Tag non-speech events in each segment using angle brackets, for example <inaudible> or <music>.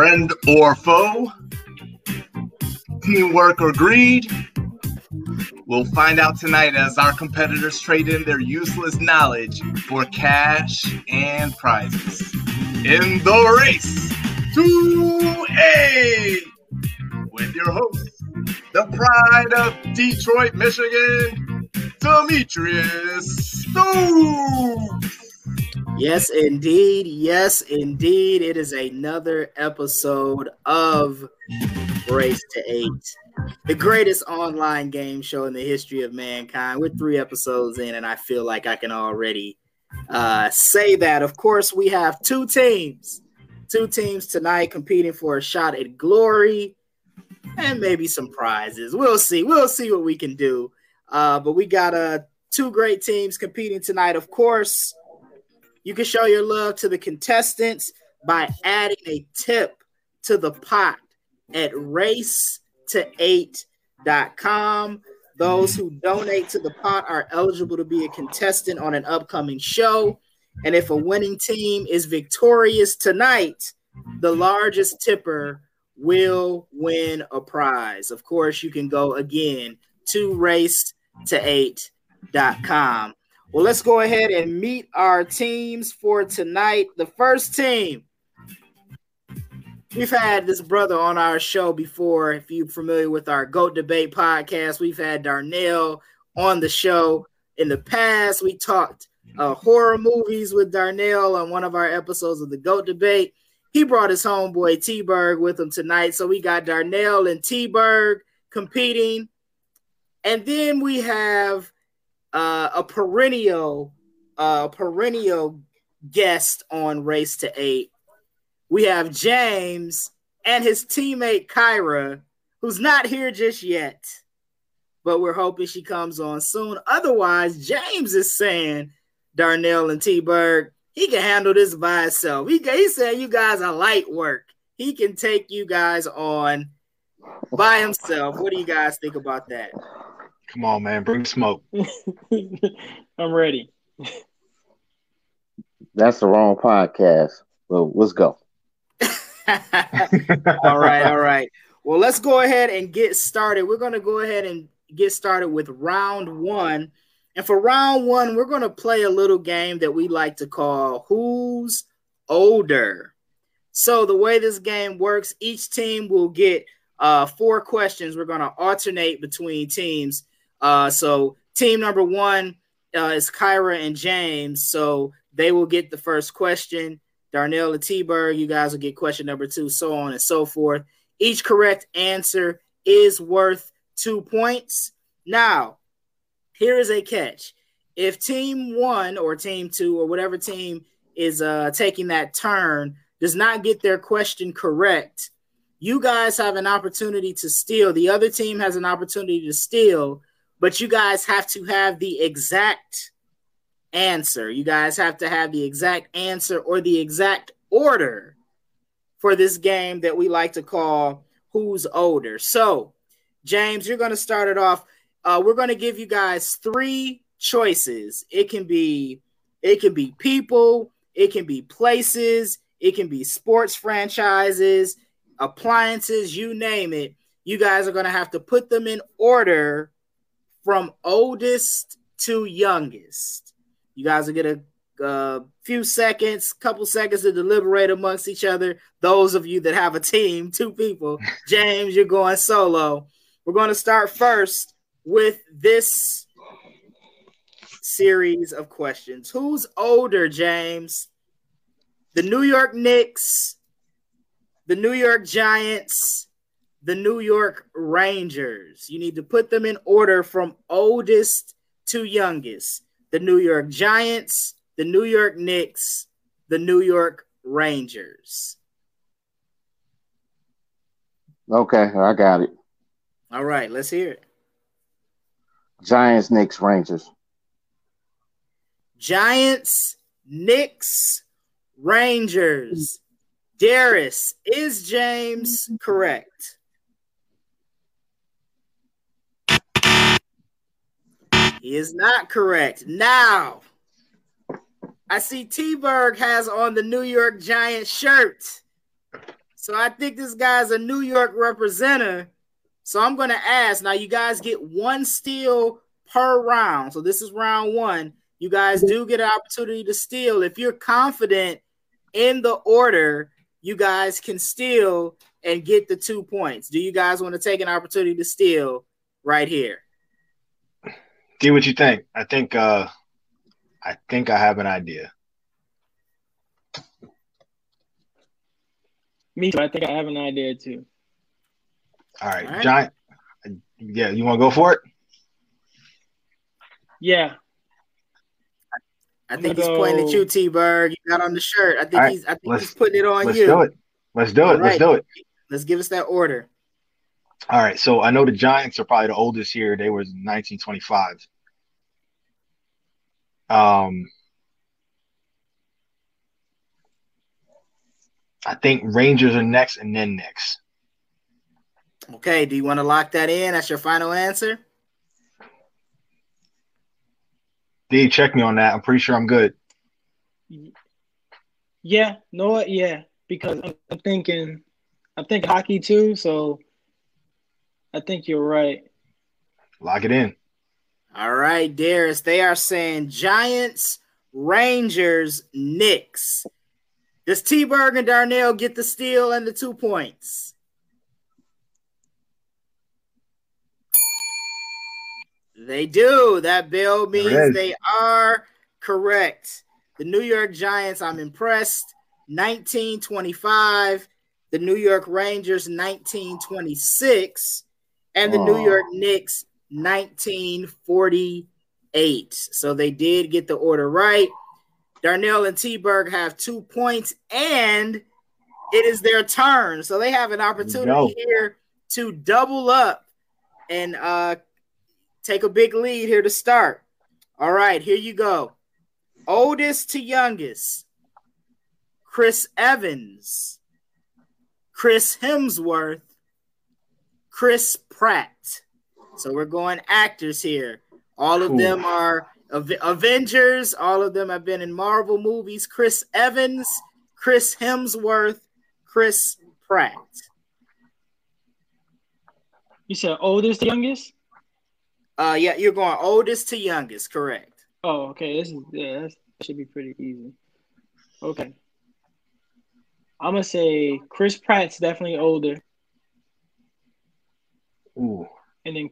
friend or foe, teamwork or greed? We'll find out tonight as our competitors trade in their useless knowledge for cash and prizes. In the race to Eight with your host, the pride of Detroit, Michigan, Demetrius Stokes. Yes, indeed. Yes, indeed. It is another episode of Race to Eight, the greatest online game show in the history of mankind. We're three episodes in, and I feel like I can already uh, say that. Of course, we have two teams, two teams tonight competing for a shot at glory and maybe some prizes. We'll see. We'll see what we can do. Uh, but we got uh, two great teams competing tonight. Of course, you can show your love to the contestants by adding a tip to the pot at race to eight.com. Those who donate to the pot are eligible to be a contestant on an upcoming show. And if a winning team is victorious tonight, the largest tipper will win a prize. Of course, you can go again to race to eight.com. Well, let's go ahead and meet our teams for tonight. The first team, we've had this brother on our show before. If you're familiar with our GOAT Debate podcast, we've had Darnell on the show in the past. We talked uh, horror movies with Darnell on one of our episodes of the GOAT Debate. He brought his homeboy T Berg with him tonight. So we got Darnell and T Berg competing. And then we have uh, a perennial, uh, perennial guest on Race to Eight. We have James and his teammate Kyra, who's not here just yet, but we're hoping she comes on soon. Otherwise, James is saying Darnell and T Berg, he can handle this by himself. He, he's saying you guys are light work. He can take you guys on by himself. What do you guys think about that? Come on, man, bring smoke. <laughs> I'm ready. That's the wrong podcast. Well, let's go. <laughs> all right, all right. Well, let's go ahead and get started. We're going to go ahead and get started with round one. And for round one, we're going to play a little game that we like to call Who's Older? So, the way this game works, each team will get uh, four questions. We're going to alternate between teams. Uh, so team number one uh, is Kyra and James. So they will get the first question. Darnell and T-Berg, you guys will get question number two, so on and so forth. Each correct answer is worth two points. Now, here is a catch. If team one or team two or whatever team is uh, taking that turn does not get their question correct, you guys have an opportunity to steal. The other team has an opportunity to steal but you guys have to have the exact answer. You guys have to have the exact answer or the exact order for this game that we like to call Who's Older. So, James, you're going to start it off. Uh, we're going to give you guys three choices. It can be it can be people, it can be places, it can be sports franchises, appliances, you name it. You guys are going to have to put them in order from oldest to youngest. You guys will get a uh, few seconds, couple seconds to deliberate amongst each other. Those of you that have a team, two people, <laughs> James, you're going solo. We're going to start first with this series of questions. Who's older, James? The New York Knicks, the New York Giants, the New York Rangers. You need to put them in order from oldest to youngest. The New York Giants, the New York Knicks, the New York Rangers. Okay, I got it. All right, let's hear it. Giants, Knicks, Rangers. Giants, Knicks, Rangers. Darius, is James correct? He is not correct. Now, I see T Berg has on the New York Giants shirt. So I think this guy's a New York representative. So I'm going to ask now, you guys get one steal per round. So this is round one. You guys do get an opportunity to steal. If you're confident in the order, you guys can steal and get the two points. Do you guys want to take an opportunity to steal right here? See what you think. I think uh I think I have an idea. Me too. I think I have an idea too. All right, All right. Giant. Yeah, you want to go for it? Yeah. I think gonna he's pointing at go- you, T Berg. You got on the shirt. I think All right, he's I think let's- he's putting it on Let's you. do it. Let's do it. All Let's do it. Let's give us that order. All right. So I know the Giants are probably the oldest here. They were 1925. Um, I think Rangers are next, and then next. Okay, do you want to lock that in? That's your final answer? D, check me on that. I'm pretty sure I'm good. Yeah. no. Yeah. Because I'm, I'm thinking, I think hockey too. So I think you're right. Lock it in. All right, Darius. They are saying Giants, Rangers, Knicks. Does T Berg and Darnell get the steal and the two points? They do. That bell There it means they are correct. The New York Giants, I'm impressed. 1925. The New York Rangers, 1926. And the New. York Knicks, 1948. So they did get the order right. Darnell and T Berg have two points, and it is their turn. So they have an opportunity here to double up and uh, take a big lead here to start. All right, here you go. Oldest to youngest Chris Evans, Chris Hemsworth, Chris Pratt. So we're going actors here. All of Ooh. them are Avengers. All of them have been in Marvel movies. Chris Evans, Chris Hemsworth, Chris Pratt. You said oldest to youngest? Uh, yeah, you're going oldest to youngest, correct? Oh, okay. This is yeah. That's, that should be pretty easy. Okay. I'm gonna say Chris Pratt's definitely older, Ooh. and then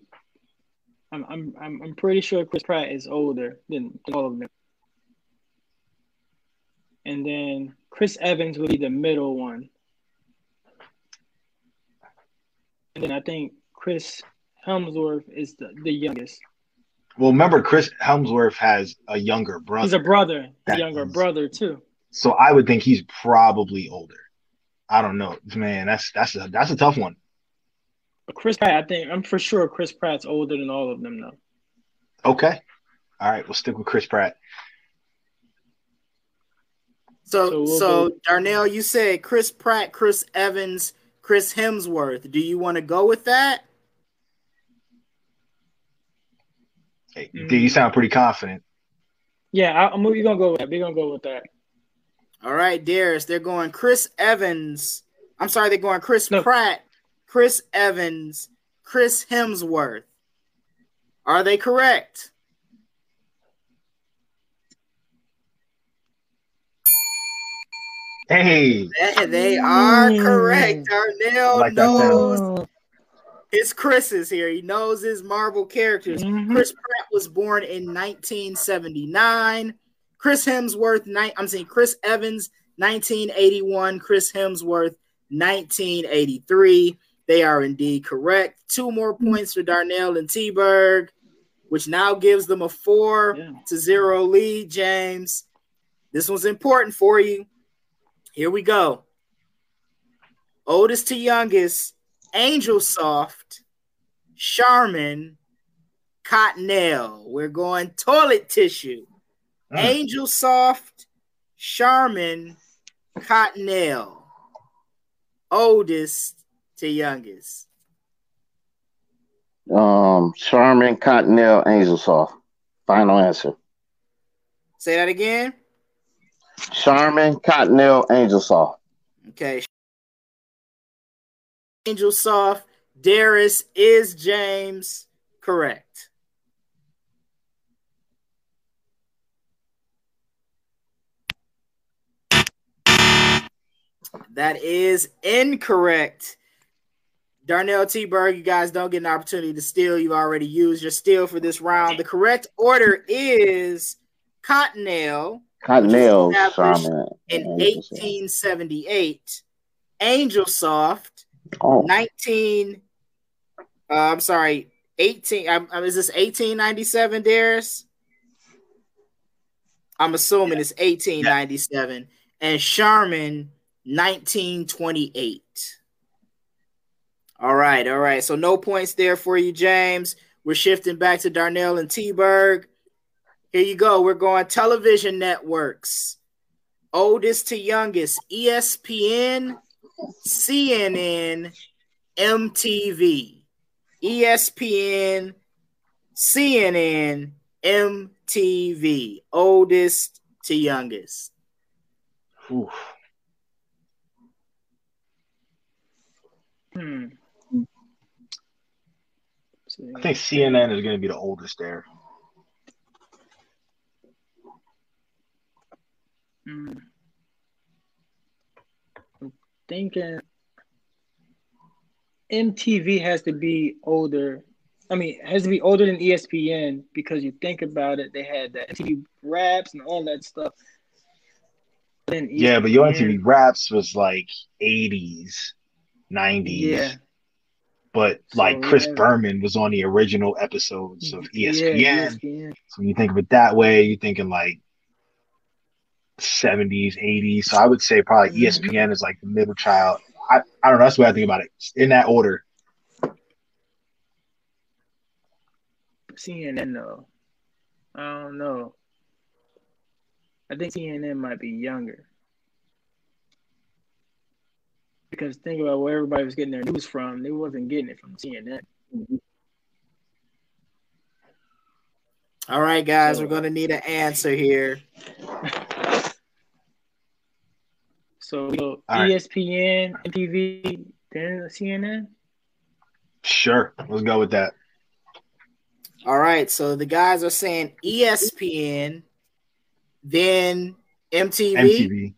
I'm I'm I'm, I'm pretty sure Chris Pratt is older than, than all of them. And then Chris Evans will be the middle one. And then I think Chris Helmsworth is the, the youngest. Well, remember, Chris Helmsworth has a younger brother. He's a brother, a younger is- brother too. So I would think he's probably older. I don't know, man. That's that's a that's a tough one. But Chris Pratt, I think I'm for sure Chris Pratt's older than all of them though. Okay, all right, we'll stick with Chris Pratt. So, So so, we'll go- Darnell, you said Chris Pratt, Chris Evans, Chris Hemsworth. Do you want to go with that? Hey, Mm. D, you sound pretty confident. Yeah, I, I'm we're gonna go with that. We're gonna go with that. All right, Darius. They're going Chris Evans. I'm sorry, they're going Chris No. Pratt, Chris Evans, Chris Hemsworth. Are they correct? Hey, They- They are Mm. correct. Darnell I like that knows Oh. his Chris's here. He knows his Marvel characters. Mhm. Chris Pratt was born in 1979. Chris Hemsworth, ni- I'm saying Chris Evans, 1981. Chris Hemsworth, 1983. They are indeed correct. Two more points for Darnell and T Berg, which now gives them a four Yeah. to zero lead, James. This one's important for you. Here we go. Oldest to youngest, Angel Soft, Charmin, Cottonelle. We're going toilet tissue. Mm. Angel Soft, Charmin, Cottonelle. Oldest to youngest. Um, Charmin, Cottonelle, Angelsoft. Final answer. Say that again. Charmin, Cottonelle, Angelsoft. Okay. Angel Soft. Darius is James correct? That is incorrect. Darnell T. Berg, you guys don't get an opportunity to steal. You've already used your steal for this round. The correct order is Cottonelle. Cottonelle, in and Angel Soft. 1878. Angel Soft, Oh, 19. Uh, I'm sorry, 18. Um, is this 1897, Darius? I'm assuming it's 1897. And Charmin, 1928. All right, all right. So no points there for you, James. We're shifting back to Darnell and T Berg. Here you go. We're going television networks. Oldest to youngest ESPN, CNN, MTV. ESPN, CNN, MTV. Oldest to youngest. Oof. Hmm. See. I think CNN is going to be the oldest there. Hmm. I'm thinking MTV has to be older. I mean, it has to be older than ESPN because you think about it, they had the MTV raps and all that stuff. Then Yeah, but your MTV Raps was like 80s, 90s. Yeah. But like So, Chris yeah. Berman was on the original episodes of ESPN. Yeah, ESPN. So when you think of it that way, you're thinking like 70s, 80s. So I would say probably Mhm. ESPN is like the middle child. I, I don't know. That's the way I think about it. In that order. CNN though. I don't know. I think CNN might be younger. Because think about where everybody was getting their news from. They wasn't getting it from CNN. All right, guys, So- we're going to need an answer here. So, so All right. ESPN, MTV, then CNN. Sure. Let's go with that. All right, so the guys are saying ESPN, then MTV, MTV.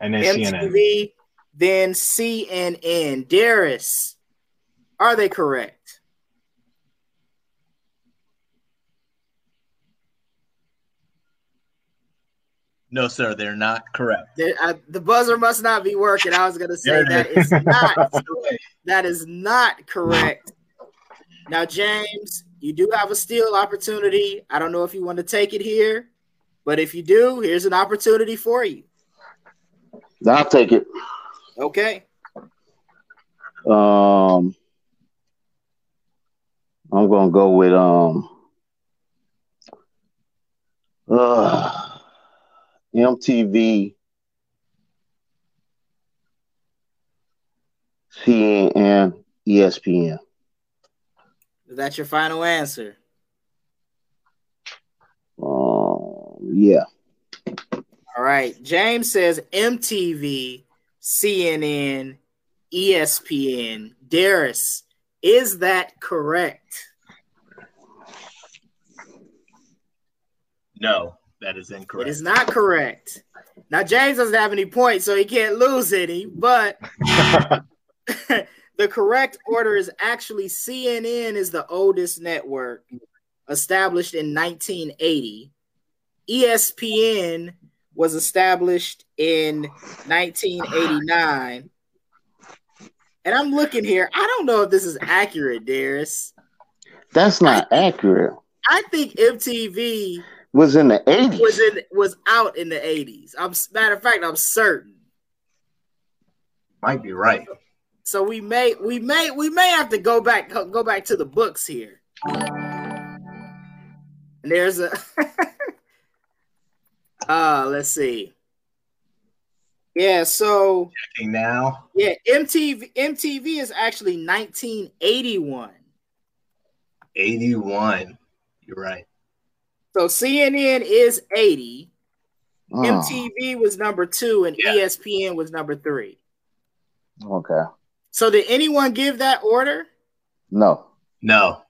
And then CNN. MTV, then CNN. Darius, are they correct? No, sir, they're not correct. The, uh, the buzzer must not be working. I was going to say There that is. is not <laughs> that is not correct. Now, James, you do have a steal opportunity. I don't know if you want to take it here, but if you do, here's an opportunity for you. I'll take it. Okay. Um, I'm gonna go with um, uh, MTV, CNN, ESPN. Is that your final answer? Um, yeah, All right. James says MTV, CNN, ESPN. Darius, is that correct? No, that is incorrect. It is not correct. Now, James doesn't have any points, so he can't lose any, but <laughs> the correct order is actually CNN is the oldest network, established in 1980. ESPN was established in 1989. And I'm looking here. I don't know if this is accurate, Darius. that's not accurate. I think MTV Was in the 80s. was in was out in the 80s. I'm matter of fact, I'm certain. Might be right. So we may we may we may have to go back go back to the books here. And there's a <laughs> uh let's see. Yeah, so Checking now. yeah, MTV MTV is actually 1981. 81. You're right. So CNN is 80. Oh, MTV was number 2 and Yeah. ESPN was number 3. okay. So did anyone give that order? No. No.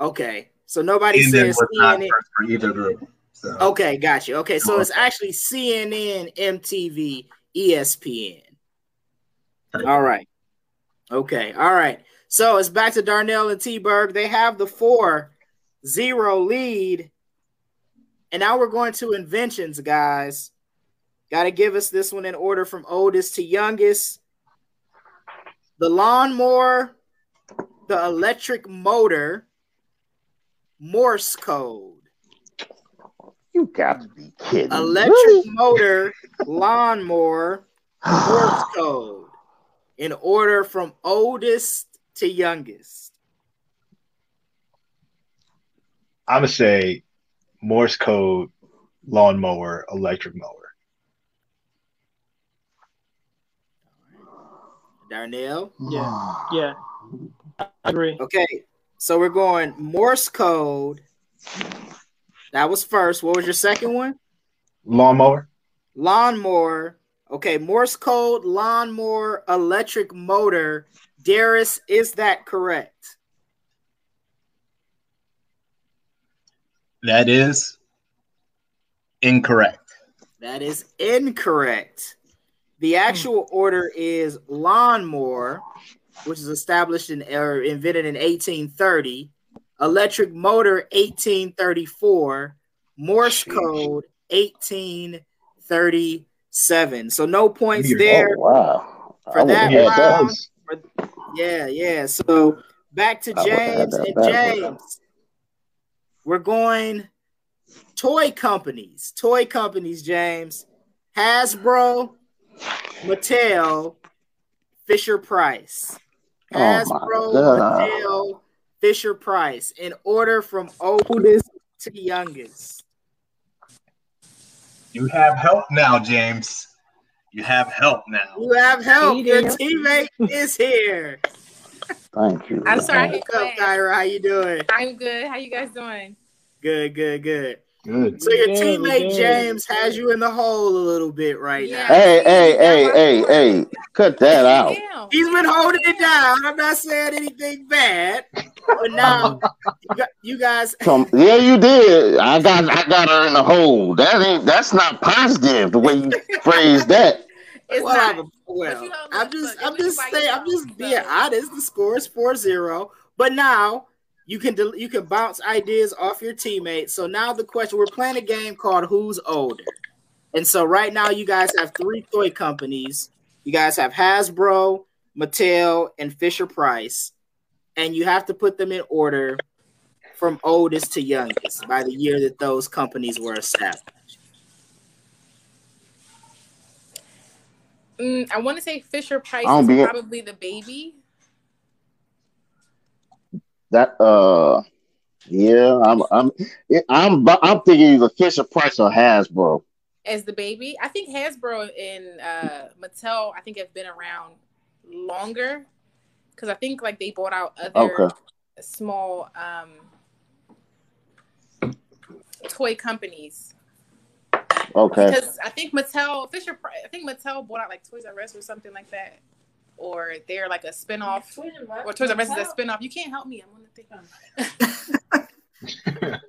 Okay. So nobody CNN says was not CNN. for either group. So. Okay, got you. Okay, so it's actually CNN, MTV, ESPN. All right. Okay. All right. So it's back to Darnell and T Berg. They have the 4 0 lead. And now we're going to inventions, guys. Got to give us this one in order from oldest to youngest. The lawnmower, the electric motor, Morse code. You got to be kidding. Electric Really? motor, lawnmower, <sighs> Morse code in order from oldest to youngest. I'm gonna say Morse code, lawnmower, electric mower. Darnell. Yeah. <sighs> Yeah. I agree. Okay, so we're going Morse code. That was first. What was your second one? Lawnmower. Lawnmower. Okay, Morse code, lawnmower, electric motor. Darius, is that correct? That is incorrect. That is incorrect. The actual hmm. order is lawnmower, which is established in or invented in 1830, electric motor 1834, Morse code 1837. So no points there. Oh, wow. For I that round, that. Yeah, yeah. So back to I would've had James and. James. We're going toy companies. Toy companies, James. Hasbro, Mattel, Fisher Price. Oh my Hasbro, God. Mattel, Fisher Price. In order from oldest to youngest. You have help now, James. You have help now. You have help. Your teammate is here. Thank you. I'm sorry. I hit What's up. Kyra? How you doing? I'm good. How you guys doing? Good, good, good. Good. So your We good, we teammate. James has you in the hole a little bit right Yeah. now. Hey, hey, hey, hey, hey. Cut that out. Damn. He's been holding it down. I'm not saying anything bad, but now <laughs> you guys. Come, yeah, you did. I got, I got her in the hole. That ain't. That's not positive. The way you <laughs> phrased that. It's well, not. well, you don't I'm just, I'm just saying, I'm just being honest. The score is 4-0, but now you can del- you can bounce ideas off your teammates. So now the question: We're playing a game called Who's Older, and so right now you guys have three toy companies. You guys have Hasbro, Mattel, and Fisher Price, and you have to put them in order from oldest to youngest by the year that those companies were established. Mm, I want to say Fisher Price is be- probably the baby. That. Uh. Yeah, I'm. I'm. I'm. I'm thinking either Fisher Price or Hasbro. as the baby. I think Hasbro and uh, Mattel, I think have been around longer because I think like they bought out other Okay. small um, toy companies. Okay. Because I think Mattel, Fisher, I think Mattel bought out like Toys R Us or something like that, or they're like a spinoff, or Toys R Us is a spinoff. You can't help me. I'm gonna think on the thing. <laughs>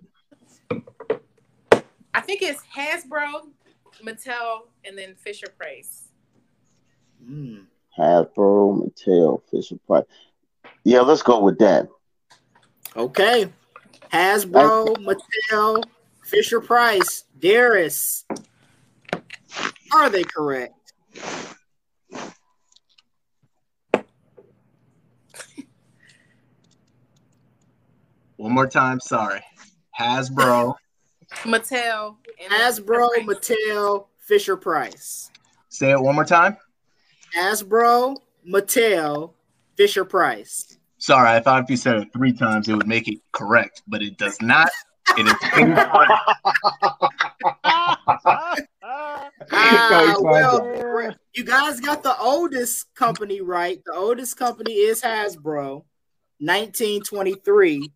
I think it's Hasbro, Mattel, and then Fisher Price. Hmm. Hasbro, Mattel, Fisher Price. Yeah, let's go with that. Okay. Hasbro, Mattel, Fisher Price, Darius. Are they correct? One more time, sorry. Hasbro. Mattel, and then Hasbro, Mattel, Fisher Price. Say it one more time. Hasbro, Mattel, Fisher Price. Sorry, I thought if you said it three times, it would make it correct, but it does not. It is incorrect. Ah, well, you guys got the oldest company right. The oldest company is Hasbro, 1923.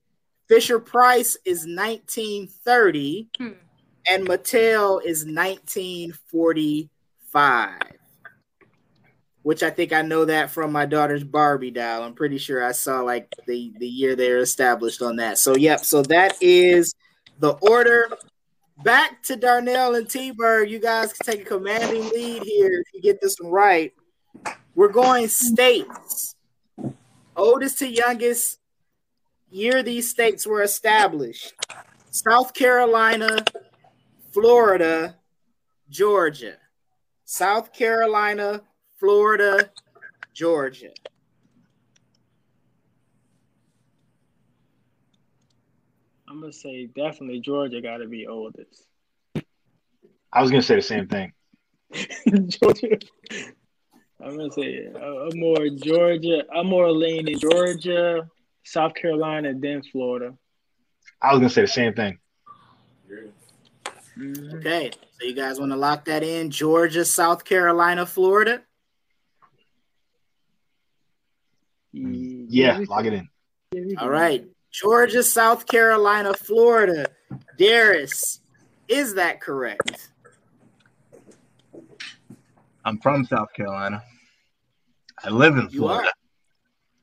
Fisher Price is 1930. Hmm. and Mattel is 1945. which I think I know that from my daughter's Barbie doll. I'm pretty sure I saw like the the year they're established on that. So yep, so that is the order. Back to Darnell and T-Bird. You guys can take a commanding lead here if you get this one right. We're going states. Oldest to youngest year these states were established. South Carolina, Florida, Georgia. South Carolina, Florida, Georgia. I'm gonna say definitely Georgia got to be oldest. I was gonna say the same thing. <laughs> Georgia. I'm gonna say uh, I'm more Georgia. I'm more leaning Georgia, South Carolina, then Florida. I was gonna say the same thing. Mhm. Okay, so you guys want to lock that in? Georgia, South Carolina, Florida. Yeah, we- lock it in. yeah, we All can- right, Georgia, South Carolina, Florida. Darius, is that correct? I'm from South Carolina. I live in Florida.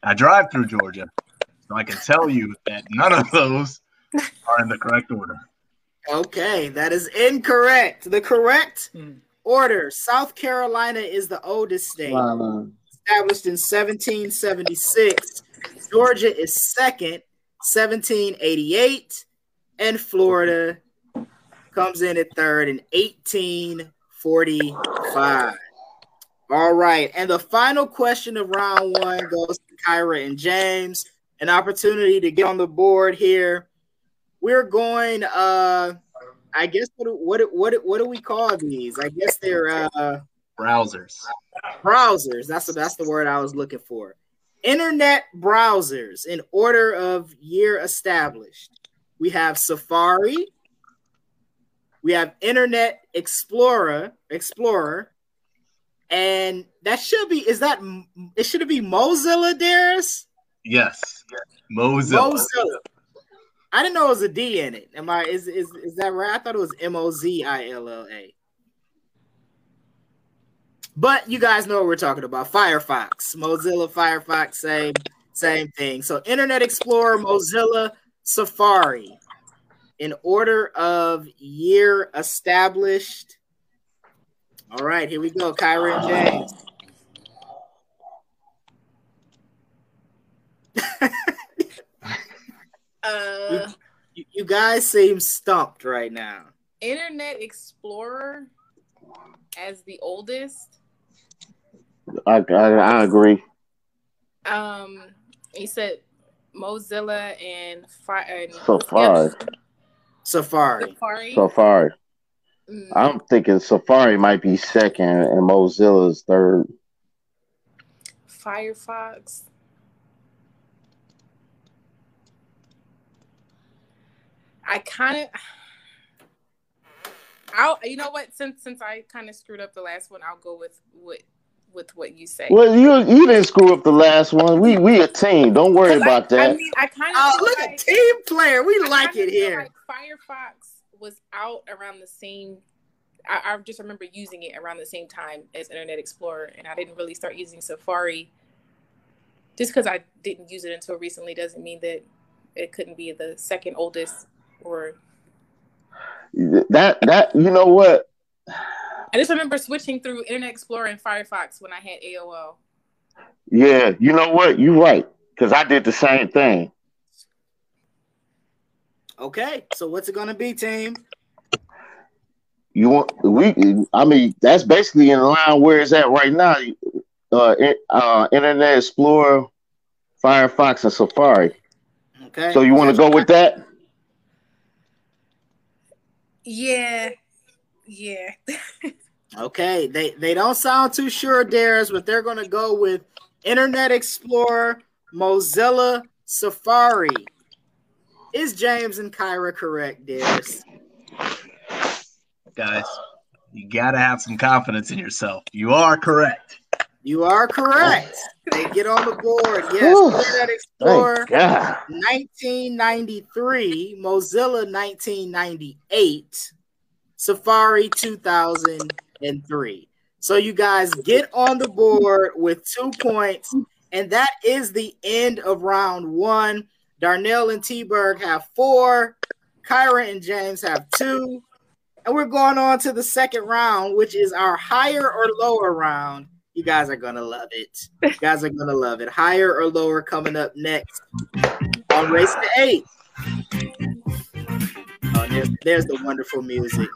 I drive through Georgia. So I can tell you that none of those are in the correct order. Okay, that is incorrect. The correct Hmm. order: South Carolina is the oldest state, Carolina. established in 1776. Georgia is second, 1788, and Florida comes in at third in 1845. All right, and the final question of round one goes to Kyra and James. An opportunity to get on the board here. We're going. Uh, I guess what what what what do we call these? I guess they're uh Browsers. browsers. That's the that's the word I was looking for. Internet browsers in order of year established. We have Safari. We have Internet Explorer, Explorer, and that should be is that it should be Mozilla, Darius? Yes. Mozilla. Mozilla. I didn't know it was a D in it. Am I is is is that right? I thought it was M O Z I L L A. But you guys know what we're talking about. Firefox, Mozilla, Firefox, same same thing. So Internet Explorer, Mozilla, Safari, in order of year established. All right, here we go. Kyra and James. Uh, You, you guys seem stumped right now. Internet Explorer as the oldest. I, I I agree. Um, he said Mozilla and, Fi- and Safari. Safari. Safari. Safari. Mm, I'm thinking Safari might be second and Mozilla's third. Firefox. I kind of. I'll. You know what? Since since I kind of screwed up the last one, I'll go with what with what you say. Well, you you didn't screw up the last one. We we a team. Don't worry about I, that. I mean, I kind of. Oh, look at team player. We I like it here. Like Firefox was out around the same. I, I just remember using it around the same time as Internet Explorer, and I didn't really start using Safari. Just because I didn't use it until recently doesn't mean that it couldn't be the second oldest. Or that that you know what? I just remember switching through Internet Explorer and Firefox when I had AOL. Yeah, you know what? You're right. Because I did the same thing. Okay, so what's it gonna be, team? You want we? I mean, that's basically in line where it's at right now. Uh, uh, Internet Explorer, Firefox, and Safari. Okay. So you want to go with that? Yeah, yeah. <laughs> Okay, they they don't sound too sure, Darius, but they're gonna go with Internet Explorer, Mozilla, Safari. Is James and Kyra correct, Darius? Guys, you got to have some confidence in yourself. You are correct. You are correct. Oh. They get on the board. Yes, Whew. Internet Explorer. 1993, Mozilla 1998, Safari 2003. So you guys get on the board with two points, and that is the end of round one. Darnell and T-Berg have four, Kyra and James have two, and we're going on to the second round, which is our higher or lower round. You guys are gonna love it. You guys are gonna love it. Higher or lower coming up next on Race to Eight. Oh, there's, there's the wonderful music.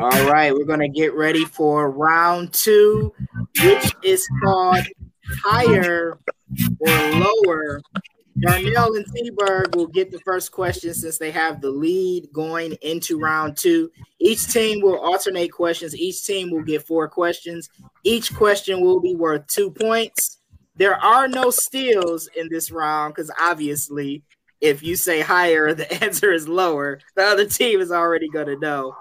All right, we're going to get ready for round two, which is called higher or lower. Darnell and T-Berg will get the first question since they have the lead going into round two. Each team will alternate questions. Each team will get four questions. Each question will be worth two points. There are no steals in this round because obviously, if you say higher, <laughs> the answer is lower. The other team is already going to know.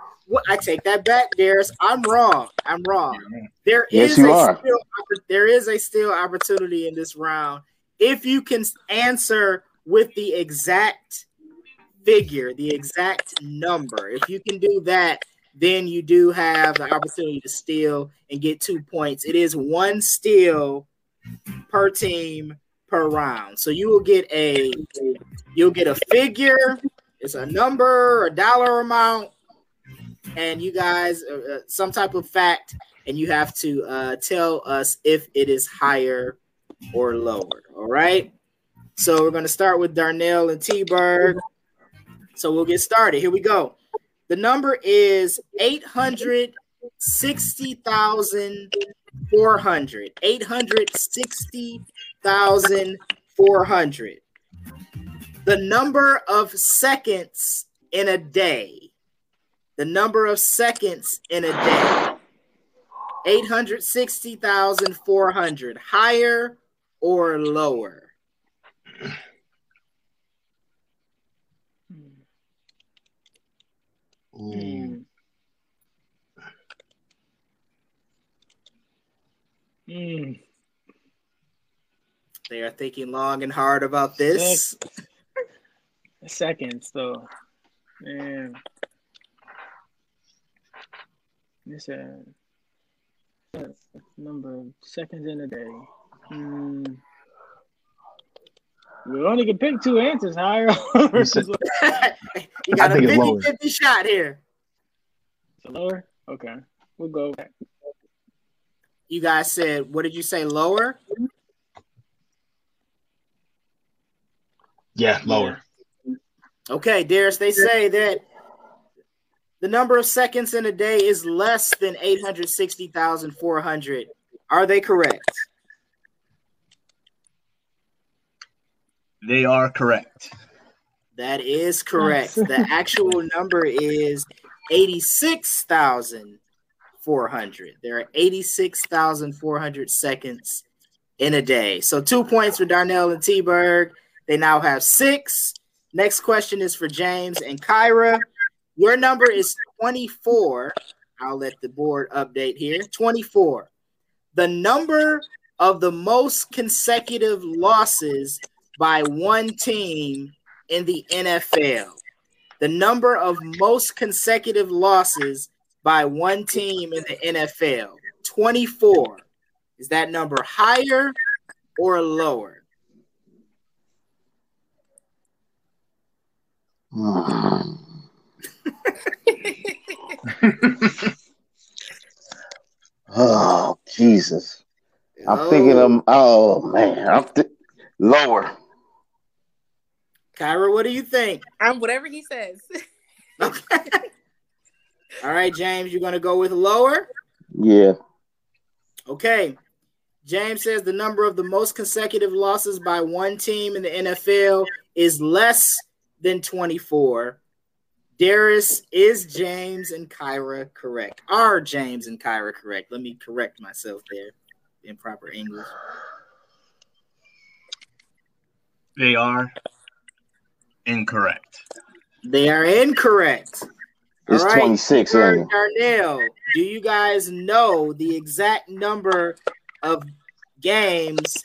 I take that back, Darius. I'm wrong. I'm wrong. There Yes, is a are. still, there is a still opportunity in this round if you can answer with the exact figure, the exact number. If you can do that, then you do have the opportunity to steal and get two points. It is one steal per team per round. So you will get a you'll get a figure, it's a number, a dollar amount, and you guys uh, uh, some type of fact, and you have to uh, tell us if it is higher or lower. All right. So we're going to start with Darnell and T Berg. So we'll get started. Here we go. The number is 860,400. 860,400. The number of seconds in a day. The number of seconds in a day. 860,400. Higher or lower? Ooh. Mm. They are thinking long and hard about this. Seconds though, man. This uh, number of seconds in a day. Mm. We only can pick two answers, higher or You <laughs> you got I a think 50 lower. 50 shot here. It's lower. Okay, we'll go. back. You guys said, what did you say, lower? Yeah, lower. Okay, Darius, they say that the number of seconds in a day is less than 860,400. Are they correct? They are correct. That is correct. <laughs> the actual number is 86,400. There are 86,400 seconds in a day. So two points for Darnell and T Berg. They now have six. Next question is for James and Kyra. Your number is 24. I'll let the board update here. 24. The number of the most consecutive losses by one team in the NFL. The number of most consecutive losses by one team in the NFL. 24. Is that number higher or lower? Mm. <laughs> Oh Jesus! I'm thinking of oh man, I'm th- lower. Kyra, what do you think? I'm whatever he says. <laughs> Okay. All right, James, you're going to go with lower? Yeah, Okay. James says the number of the most consecutive losses by one team in the NFL is less than 24. Darius is James and Kyra correct? Are James and Kyra correct? Let me correct myself there in proper English. They are incorrect. They are incorrect. It's All right, 26, Sir ain't? Darnell, do you guys know the exact number of games?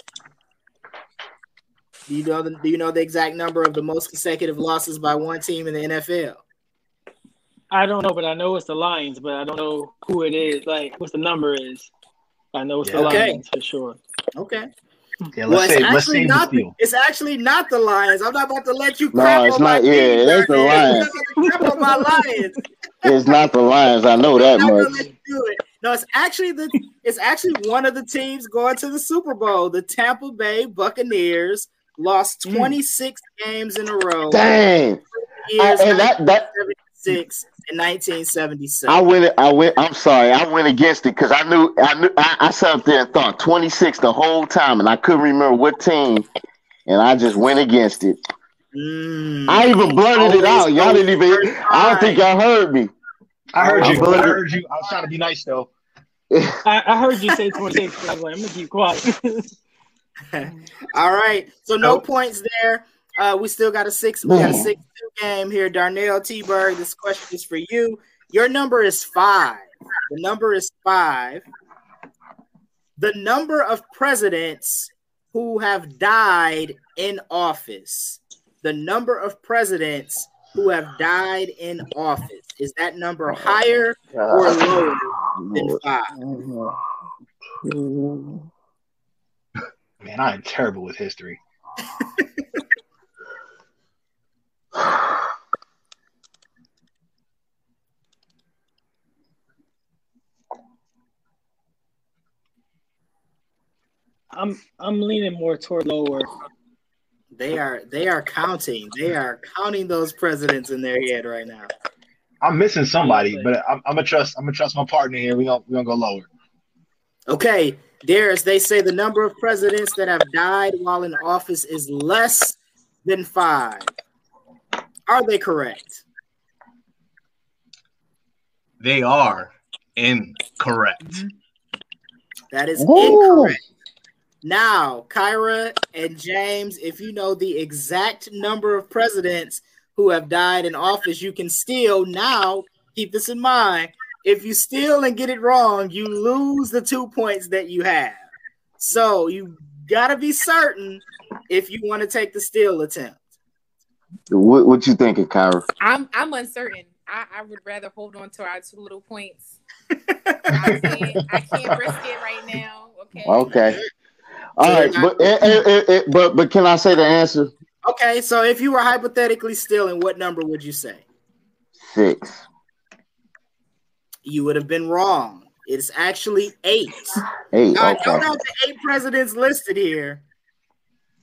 Do you know the, do you know the exact number of the most consecutive losses by one team in the NFL? I don't know, but I know it's the Lions, but I don't know who it is. Like, what the number is. I know it's the Okay. Lions for sure. Okay. Yeah, let's it's say let's actually save the not. It's actually not the Lions. I'm not about to let you. No, crap it's on my not- yeah, team, that's the Lions. You're not gonna crap on my Lions. <laughs> It's not the Lions. I know that I'm not much. let you do it. No, it's actually the it's actually one of the teams going to the Super Bowl. The Tampa Bay Buccaneers lost Mm. 26 games in a row. Dang. I, Years and that that 1976 and 1977. I went. I went. I'm sorry. I went against it because I knew. I knew. I, I sat up there and thought 26 the whole time, and I couldn't remember what team, and I just went against it. Mm. I even blurted it out. Y'all didn't even. I don't think y'all heard me. I heard you. believe I heard you. I was trying to be nice though. I, I heard you say 26, I was like, I'm gonna keep quiet. <laughs> All right. So no Oh. points there. Uh, we still got a six. We got a six-two game here. Darnell T. Berg. This question is for you. Your number is five. The number is five. The number of presidents who have died in office. The number of presidents who have died in office. Is that number higher or lower than five? Man, I am terrible with history. <laughs> I'm I'm leaning more toward lower. They are they are counting. They are counting those presidents in their head right now. I'm missing somebody, but I'm, I'm gonna trust. I'm gonna trust my partner here. We gonna we gonna go lower. Okay, Darius, they say the number of presidents that have died while in office is less than five. Are they correct? They are incorrect. That is Woo. incorrect. Now, Kyra and James, if you know the exact number of presidents who have died in office, you can steal. Now, keep this in mind. If you steal and get it wrong, you lose the two points that you have. So you gotta be certain if you want to take the steal attempt. What, what you thinking, Kyra? I'm I'm uncertain. I, I would rather hold on to our two little points. I can't, I can't risk it right now. Okay. Okay. All right, but eh, eh, eh, but but can I say the answer? Okay, so if you were hypothetically stealing, what number would you say? Six. You would have been wrong. It's actually eight. Eight. Now, I don't Okay. have the eight presidents listed here,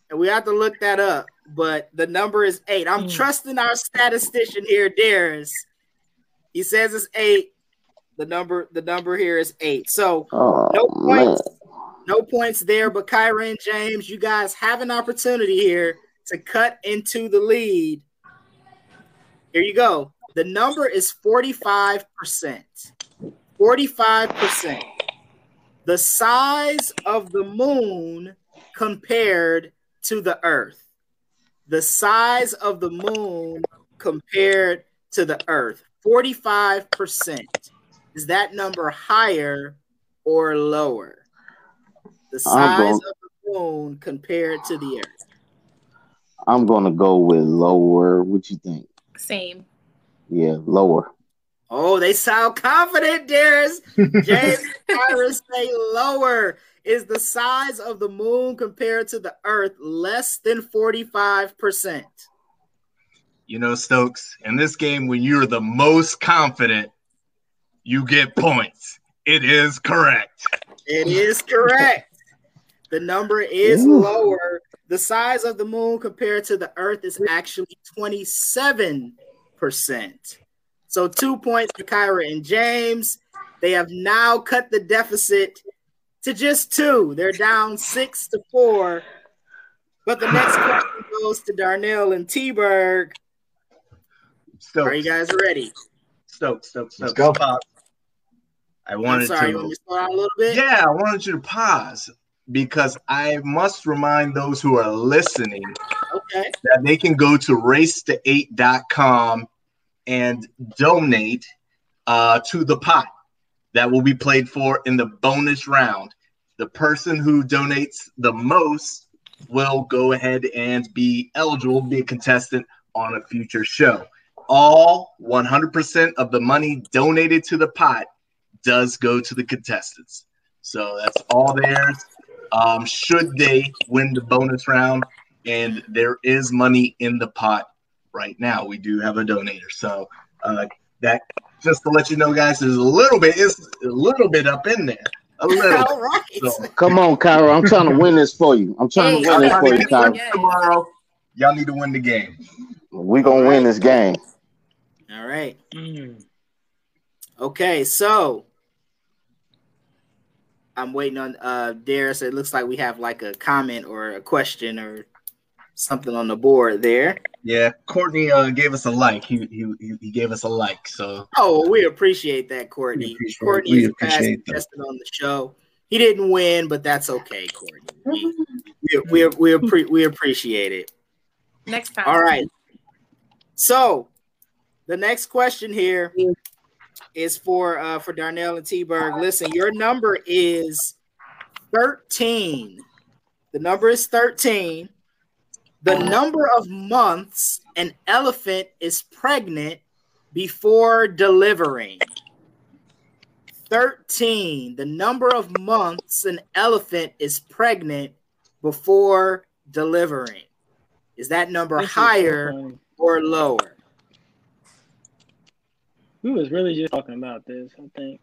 and we have to look that up. But the number is eight. I'm Hmm. trusting our statistician here, Darius. He says it's eight. The number, the number here is eight. So Oh no man. No points there. But Kyra and James, you guys have an opportunity here to cut into the lead. Here you go. The number is 45%. 45%. The size of the moon compared to the earth. The size of the moon compared to the earth. 45%. Is that number higher or lower? The size going- of the moon compared to the earth. I'm gonna go with lower. What you think? Same. Yeah, lower. Oh, they sound confident, Darius. <laughs> James and Iris say lower. Is the size of the moon compared to the earth less than 45%? You know, Stokes, in this game, when you're the most confident, you get points. It is correct. It is correct. The number is Ooh. lower. The size of the moon compared to the earth is actually 27%. So two points for Kyra and James. They have now cut the deficit to just two. They're down six to four. But the next question goes to Darnell and T-Berg. Stokes, Are you guys ready? Stokes, Stokes, Stokes. Let's go. Pause. I I'm wanted sorry, you to. want me to slow down a little bit? Yeah, I wanted you to pause because I must remind those who are listening Okay. that they can go to race to8.com and donate uh, to the pot that will be played for in the bonus round. The person who donates the most will go ahead and be eligible, to be a contestant on a future show. All 100% of the money donated to the pot does go to the contestants. So that's all theirs. Um, should they win the bonus round, and there is money in the pot right now. We do have a donator. So uh, that just to let you know, guys, there's a little bit, it's a little bit up in there. A little. All right. So, Come on, Kyra. I'm trying to win this for you. I'm trying to win this for you, to win Kyra. Tomorrow. Y'all need to win the game. we going to win this game. All right. Mm. Okay, so I'm waiting on uh Darius. It looks like we have like a comment or a question or something on the board there. Yeah, Courtney uh, gave us a like. He, he he- he gave us a like. So Oh, well, we appreciate that, Courtney. Appreciate- Courtney we is past appreciate that. contestant on the show. He didn't win, but that's okay, Courtney. <laughs> We we we, we, appre- we appreciate it. Next time. All right. So the next question here is for uh for Darnell and T Berg. Listen, your number is 13. The number is 13. The number of months an elephant is pregnant before delivering. 13. The number of months an elephant is pregnant before delivering. Is that number This is so higher or lower? We was really just talking about this. I think.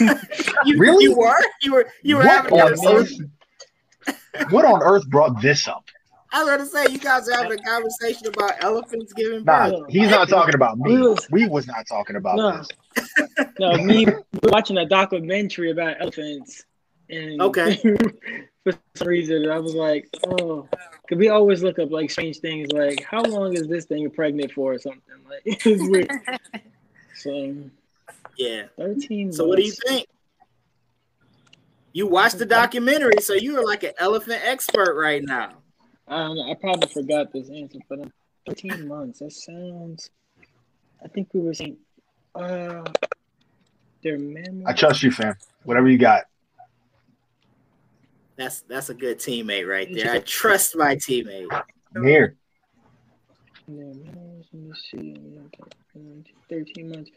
<laughs> You, Really? You were? You were you were what having a on conversation. earth? What on earth brought this up? I was gonna say you guys are having a conversation about elephants giving Nah, birth. he's not talking about me. We was- We was not talking about No. this. No, me watching a documentary about elephants, and Okay. <laughs> for some reason, I was like, oh, because we always look up like strange things, like how long is this thing pregnant for, or something. Like <laughs> it's weird. So Yeah. thirteen. So what do you think? You watched the documentary, so you are like an elephant expert right now. I. I probably forgot this answer, but um, thirteen months. That sounds. I think we were saying, uh, they're mammals. I trust you, fam. Whatever you got. That's that's a good teammate right there. I trust my teammate. I'm here. Let me see. Thirteen months.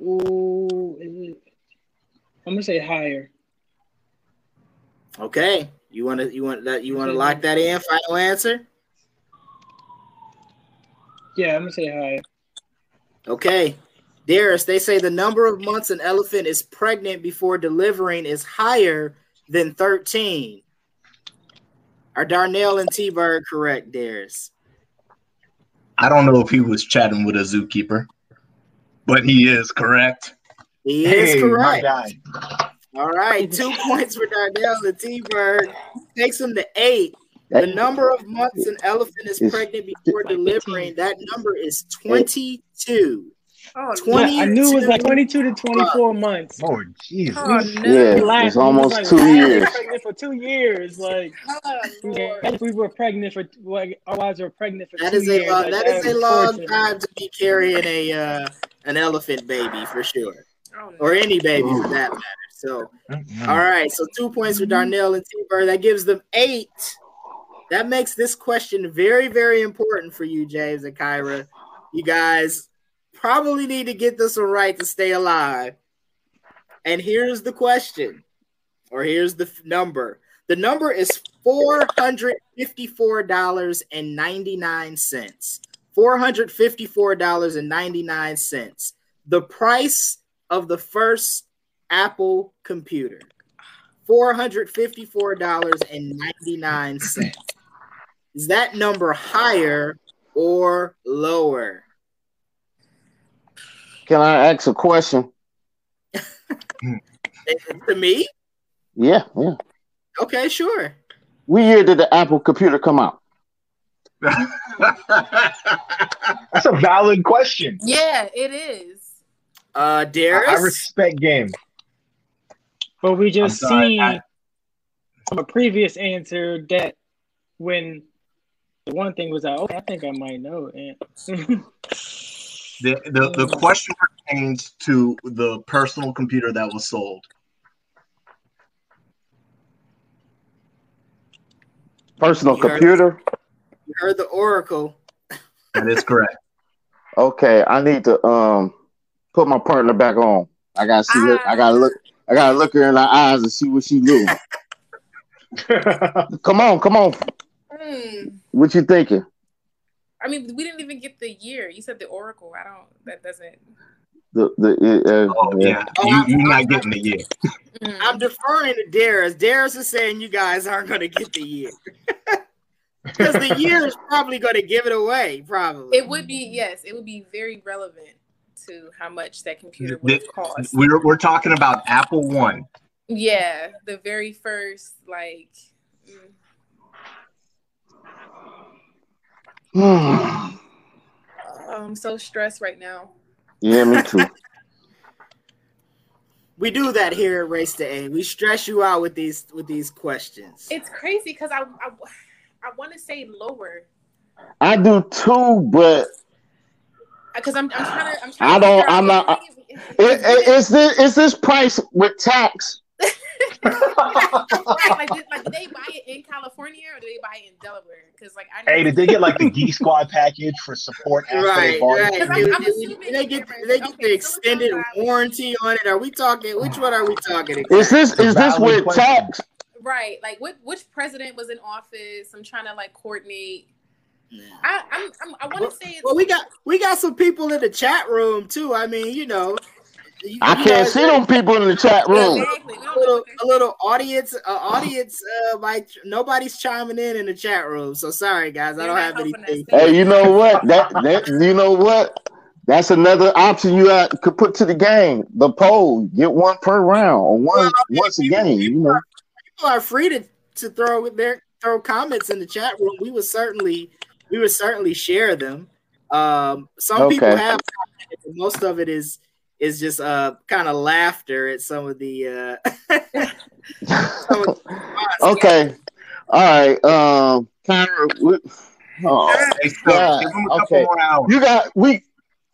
Ooh, is it? I'm gonna say higher. Okay. You wanna you want that you wanna lock that in? Final answer? Yeah, I'm gonna say higher. Okay. Darius, they say the number of months an elephant is pregnant before delivering is higher than 13. Are Darnell and T Bird correct, Darius? I don't know if he was chatting with a zookeeper, but he is correct. He is Hey, my correct. guy. All right, <laughs> two points for Darnell and T Bird. Takes him to eight. The number of months an elephant is pregnant before delivering, that number is 22. Oh, Yeah, I knew it was like 22. 22 to 24 months. Lord Jesus. Oh, no. Yeah, We it's was almost like, two "Wow, we've been years. Pregnant for two years, like Oh, Lord. if we were pregnant for like our wives were pregnant for That two is a years. long, like, that is a long torture. time to be carrying a uh, an elephant baby for sure, Oh, no. or any baby for that matter. So, Mm-mm. all right, so two points for Darnell and T Bird. That gives them eight. That makes this question very, very important for you, James and Kyra. You guys probably need to get this one right to stay alive. And here's the question, or here's the f- number. The number is four hundred fifty-four dollars and ninety-nine cents. Four hundred fifty-four dollars and ninety-nine cents. The price of the first Apple computer. Four hundred fifty-four dollars and ninety-nine cents. Is that number higher or lower? Can I ask a question? <laughs> To me? Yeah, yeah. Okay, sure. What year did the Apple computer come out? <laughs> That's a valid question. Yeah, it is. Uh, I, Darius. I respect game. But we just I'm sorry, seen I- from a previous answer that when The one thing was like, okay, I think I might know. And <laughs> The, the, the question pertains to the personal computer that was sold. Personal You heard- computer. You heard the Oracle. That is correct. <laughs> Okay, I need to um put my partner back on. I gotta see her. I gotta look. I gotta look her in the eyes and see what she do. <laughs> come on, come on. Hmm. What you thinking? I mean, we didn't even get the year. You said the Oracle. I don't. That doesn't. The the uh, Oh, yeah. You, you're not getting the year. Mm. I'm deferring to Darius. Darius is saying you guys aren't going to get the year. <laughs> Because the year is probably going to give it away, probably. It would be yes. It would be very relevant to how much that computer would have cost. We're, we're talking about Apple One. Yeah, the very first like. mm, <sighs> I'm so stressed right now. yeah, me too. <laughs> we do that here at Race to Eight. We stress you out with these with these questions. It's crazy because I I, I want to say lower I do too, but because I'm I'm trying to I'm trying. I to don't- figure I'm not- if- it, it, is this is this price with tax? Right, <laughs> like, did, like, did they buy it in California or did they buy it in Delaware? Because like I hey, did they get like the Geek Squad package for support after Right, bought right. it? Because I'm- I'm did- assuming they get did they get Okay, the extended Valley. warranty on it? Are we talking? Which one are we talking? Is this is this with question. tax? right, like what which president was in office? I'm trying to like coordinate. Yeah. I I'm, I'm I want Well, to say it's Well, we got we got some people in the chat room too. I mean, you know, you- I can't guys- see them people in the chat room. exactly. A little, what a little audience, uh, audience. Uh, like nobody's chiming in in the chat room. So sorry, guys. I They're don't have anything. Hey, you know what? <laughs> That that you know what? That's another option you uh, could put to the game. The poll, get one per round or one Well, I mean, once a game. You know, People are free to to throw their throw comments in the chat room. We would certainly we would certainly share them. Um, some people have most of it is is just uh kind of laughter at some of the uh <laughs> some of the okay, all right. Um, Connor, we, oh, Hey, God, give them a couple okay. more hours. you got we.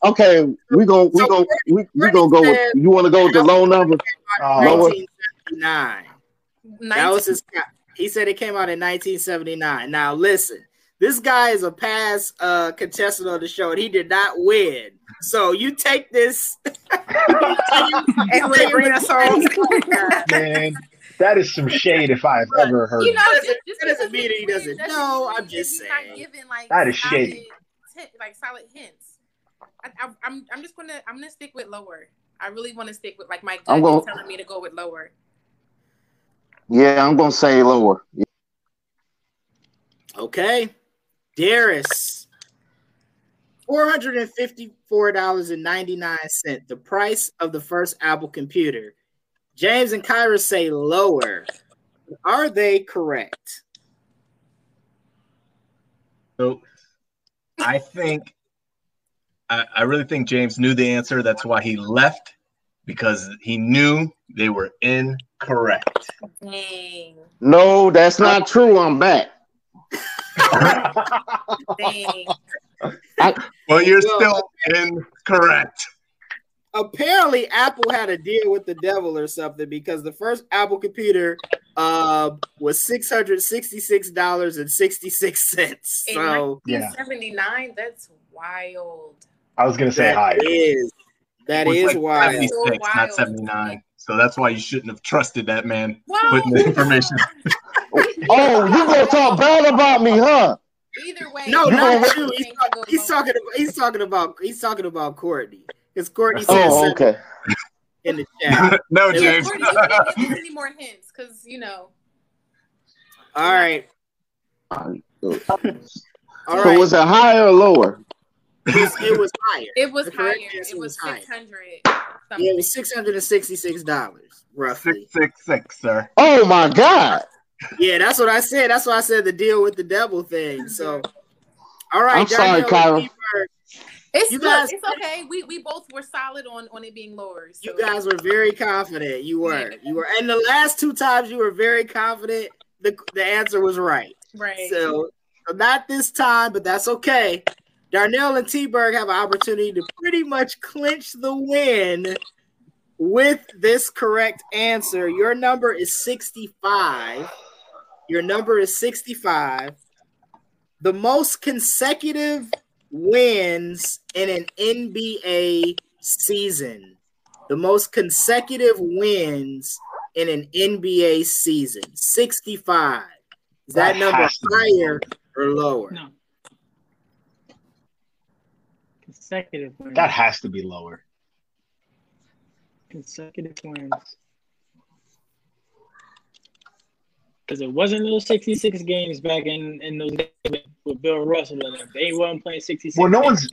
Okay, we gon' we So, gon' we, we gonna go with. You want to go with the low number? Lower. 1979. That was his. He said it came out in 1979. Now listen, this guy is a past uh, contestant on the show, and he did not win. So you take this. And we're bringing us all. <laughs> man, that is some shade if I've ever heard. You know, That just, doesn't- just that doesn't mean he he doesn't doesn't know, I'm just he's not saying. giving like That is solid shady. hint- like solid hints. I, I, I'm I'm just gonna I'm gonna stick with lower. I really want to stick with like my gut I'm is gonna- telling me to go with lower. Yeah, I'm gonna say lower. Okay, Darius. Four hundred and fifty-four dollars and ninety-nine cent. The price of the first Apple computer. James and Kyra say lower. Are they correct? So I think I, I really think James knew the answer. That's why he left because he knew they were incorrect. Dang, No, that's not true. I'm back. dang. Well, you're Well, still incorrect. apparently Apple had a deal with the devil or something because the first Apple computer uh, was six hundred sixty-six dollars and sixty-six cents. In So Yeah. 1979, that's wild. I was gonna say that higher. is that It was is like wild. 76, So not 79. So that's why you shouldn't have trusted that man Wow. putting the information. <laughs> Oh, you gonna talk bad about me, huh? Either way, No, You not you. He's, talk- he's talking about he's talking about he's talking about Courtney because Courtney Oh, okay. in the <laughs> chat. no, It was James. Courtney, you can't give any more hints because you know. All right. All right. So all right. was it higher or lower? It was, it was higher. It was The higher. It was was six hundred. Yeah, it was six hundred and sixty-six dollars roughly. 666, sir. Oh my God! Yeah, that's what I said. That's why I said the deal with the devil thing. So, all right, I'm sorry, Darnell, Kyra. Weaver, It's You guys- it's okay. We we both were solid on on it being lower. So. You guys were very confident. You were. You were. And the last two times you were very confident, the the answer was right. right? So So not this time, but that's okay. Darnell and T-Berg have an opportunity to pretty much clinch the win with this correct answer. Your number is 65. Your number is 65. The most consecutive wins in an NBA season. The most consecutive wins in an NBA season. 65. Is that, That number has to be higher or lower? No. Consecutive wins. That has to be lower. consecutive wins. Because it wasn't those 66 games back in, in those days with, with Bill Russell. and them. They weren't playing 66 Well, no one's-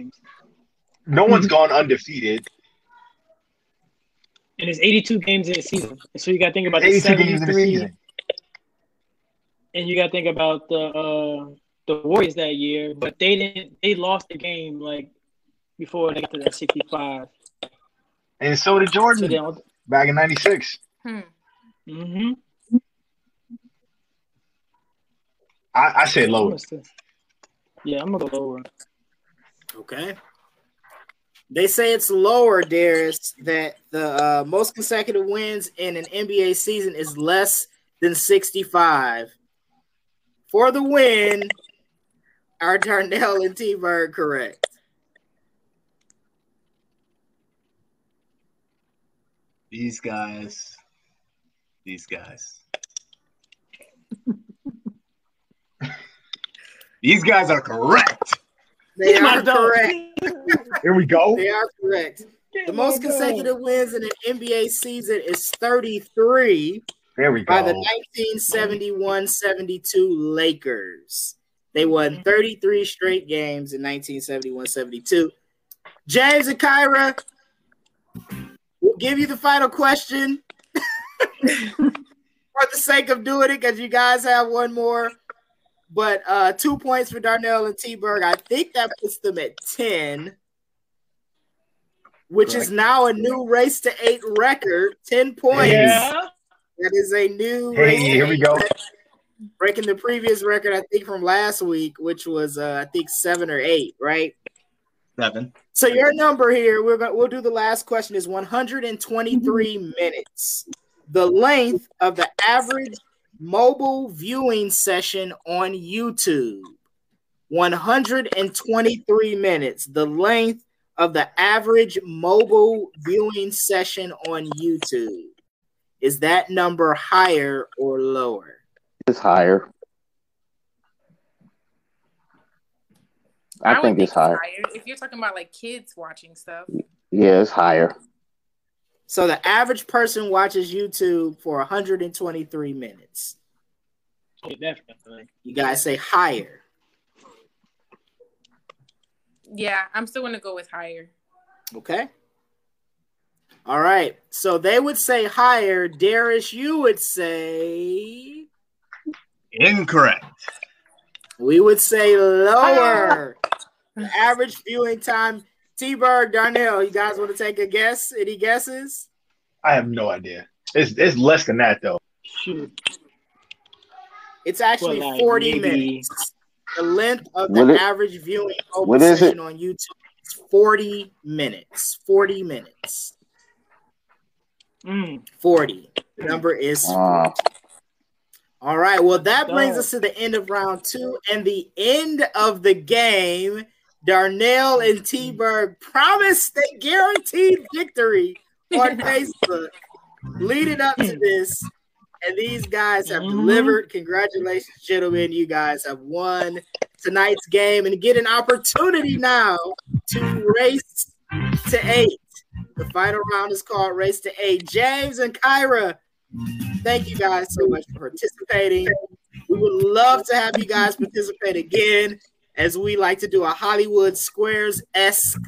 No one's gone undefeated. And it's 82 games in a season. And so you got to think about the 82 games in a 73, season. and you got to think about the uh, the Warriors that year, but they didn't. They lost the game like before they got to that 65. And so did Jordan they all, back in 96. Hmm. mm-hmm. I, I say lower. Yeah, I'm gonna go lower. Okay. They say it's lower, Darius, that the uh, most consecutive wins in an NBA season is less than 65. For the win, are Darnell and T Bird correct? These guys. These guys. <laughs> These guys are correct. They Get are correct. <laughs> Here we go. They are correct. Get The most dog. consecutive wins in an NBA season is 33 There we go. by the go. 1971-72 Lakers. They won 33 straight games in 1971-72. James and Kyra, we'll give you the final question <laughs> for the sake of doing it because you guys have one more. But uh, two points for Darnell and T Berg. I think that puts them at 10, which is now a new race to eight record. 10 points. Yeah. That is a new Hey, race to here we eight go. record, breaking the previous record, I think, from last week, which was uh, I think seven or eight, right? Seven. So your number here, we're gonna we'll do the last question is 123 minutes. The length of the average mobile viewing session on YouTube. 123 minutes. The length of the average mobile viewing session on YouTube. Is that number higher or lower? It's higher. I, would think it's higher. If you're talking about like kids watching stuff, Yeah, it's higher. So the average person watches YouTube for 123 minutes. Definitely. You guys say higher. yeah, I'm still gonna go with higher. Okay. All right. So they would say higher. Darius, you would say Incorrect. we would say lower. <laughs> The average viewing time. T Bird, Darnell, you guys want to take a guess? Any guesses? I have no idea. It's it's less than that though. Shoot. It's actually Well, like, 40 maybe- minutes. The length of the it- average viewing mobile what is session on YouTube is 40 minutes. 40 minutes. Mm. 40. The number is Uh, All right. Well, that brings us to the end of round two and the end of the game. Darnell and T Berg promised a guaranteed victory on <laughs> Facebook leading up to this. And these guys have Mhm. delivered. Congratulations, gentlemen. You guys have won tonight's game and get an opportunity now to race to eight. The final round is called Race to Eight. James and Kyra, thank you guys so much for participating. We would love to have you guys participate again as we like to do a Hollywood Squares esque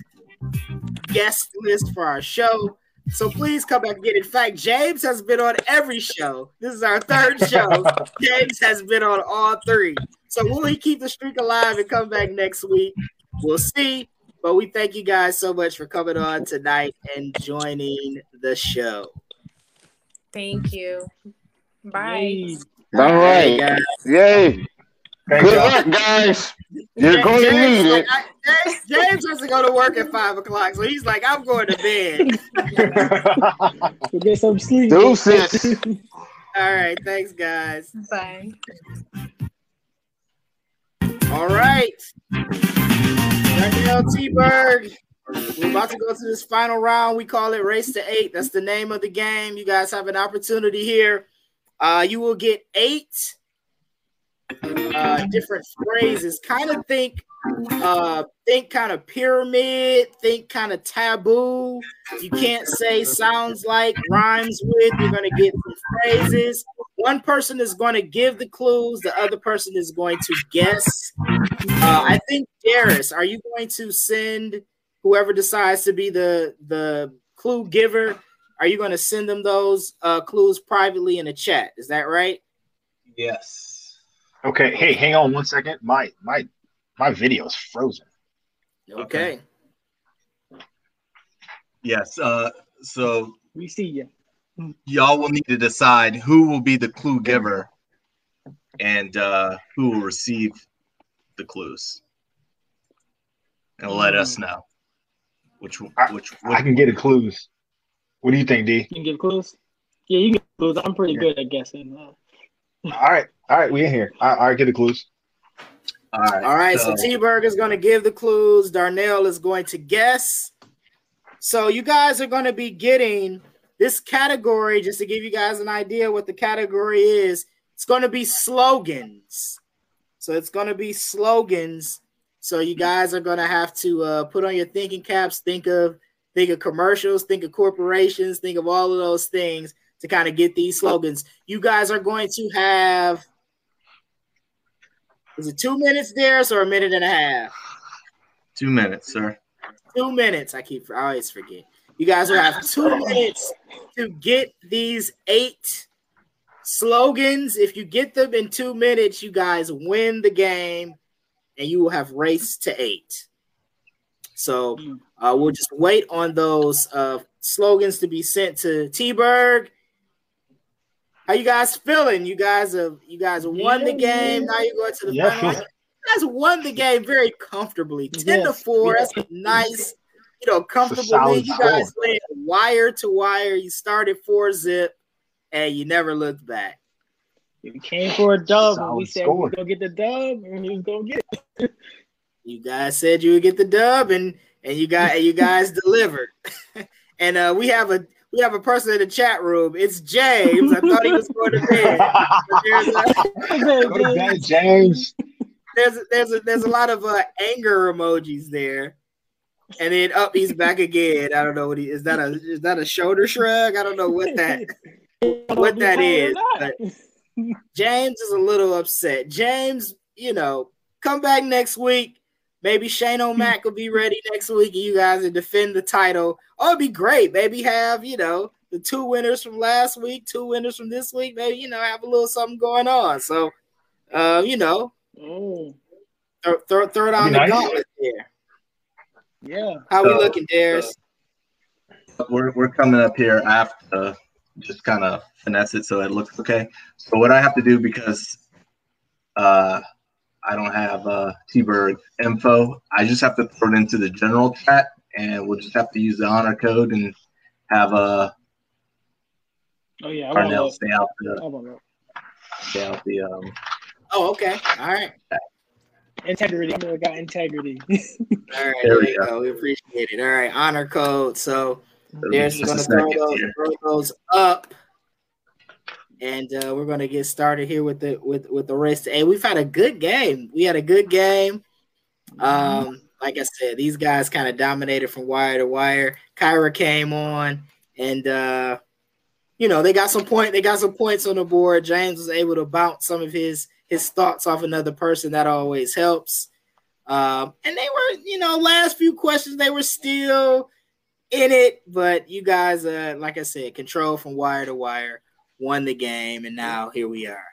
guest list for our show. So please come back again. In fact, James has been on every show. This is our third show. <laughs> James has been on all three. So will he keep the streak alive and come back next week? We'll see. But we thank you guys so much for coming on tonight and joining the show. Thank you. Bye. Yay. all Hey, guys. Yay. Thanks, Good y'all. luck, guys. You're going to James, need like, it. I, James, James has to go to work at five o'clock, so he's like, I'm going to bed. We'll <laughs> <laughs> get some sleep. Deuces. <laughs> All right, thanks, guys. Bye. All right. Danielle T-Berg. We're about to go to this final round. We call it Race to Eight. That's the name of the game. You guys have an opportunity here. Uh, you will get eight uh, different phrases. Kind of think, uh, think kind of pyramid. Think kind of taboo. You can't say sounds like, rhymes with. You're gonna get some phrases. One person is going to give the clues. The other person is going to guess. Uh, I think Darius, are you going to send whoever decides to be the the clue giver? Are you going to send them those uh, clues privately in a chat? Is that right? Yes. Okay, hey, hang on one second. My my my video is frozen. Okay. Yes. Uh, so We see you. y'all will need to decide who will be the clue giver and uh, who will receive the clues, and let us know which I- which, I can get a clues. What do you think, D? You can give clues. Yeah, you can give clues. I'm pretty good at guessing. All right, all right, we in here. All right, all right get the clues. All right. All right. So, T-Berg is going to give the clues. Darnell is going to guess. So you guys are going to be getting this category just to give you guys an idea what the category is. It's going to be slogans. So it's going to be slogans. So you guys are going to have to uh, put on your thinking caps. Think of think of commercials. Think of corporations. Think of all of those things to kind of get these slogans. You guys are going to have. Is it two minutes, Darius, or a minute and a half? two minutes, sir. Two minutes. I keep I always forget. You guys will have two minutes to get these eight slogans. If you get them in two minutes, you guys win the game, and you will have race to eight. So uh, we'll just wait on those uh, slogans to be sent to T-Berg. How you guys feeling? You guys have you guys won the game. Now you're going to the Yeah, final. feel- You guys won the game very comfortably. 10 to 4. yes. That's nice. You know, comfortable solid lead. You guys went wire to wire. You started four zip and you never looked back. You came for a dub, and we said we score. was gonna get the dub, and we was gonna get it. You guys said you would get the dub and and you got and you guys <laughs> delivered. <laughs> and uh we have a we have a person in the chat room. It's James. I thought he was going to bed. But <laughs> there's a, Go to bed, James. there's there's a, there's a lot of uh, anger emojis there, and then up he's back again. I don't know what he is that a is that a shoulder shrug? I don't know what that what that is. But James is a little upset. James, you know, come back next week. Maybe Shane O'Mac will be ready next week, and you guys will defend the title. Oh, it'd be great. Maybe have you know the two winners from last week, two winners from this week. Maybe you know have a little something going on. So, uh, you know, Oh, throw throw, throw it on That'd the be nice. gauntlet there. yeah. How we looking, Darius? We're we're coming up here. after just kind of finesse it so it looks okay. So what I have to do because uh, I don't have uh, T-Berg info, I just have to throw it into the general chat, and we'll just have to use the honor code and have uh, Oh yeah. I want Darnell stay out the I want that. stay out the um. Oh, okay. All right. Integrity. I know I got integrity. <laughs> All right. There There we we go. go. We appreciate it. All right. Honor code. So Darius is gonna throw those, throw those up. And uh, we're going to get started here with the with with the race. Hey, we've had a good game. We had a good game. Um, like I said, these guys kind of dominated from wire to wire. Kyra came on, and uh, you know they got some point. They got some points on the board. James was able to bounce some of his his thoughts off another person. That always helps. Um, and they were, you know, last few questions they were still in it, but you guys, uh, like I said, control from wire to wire, won the game, and now here we are.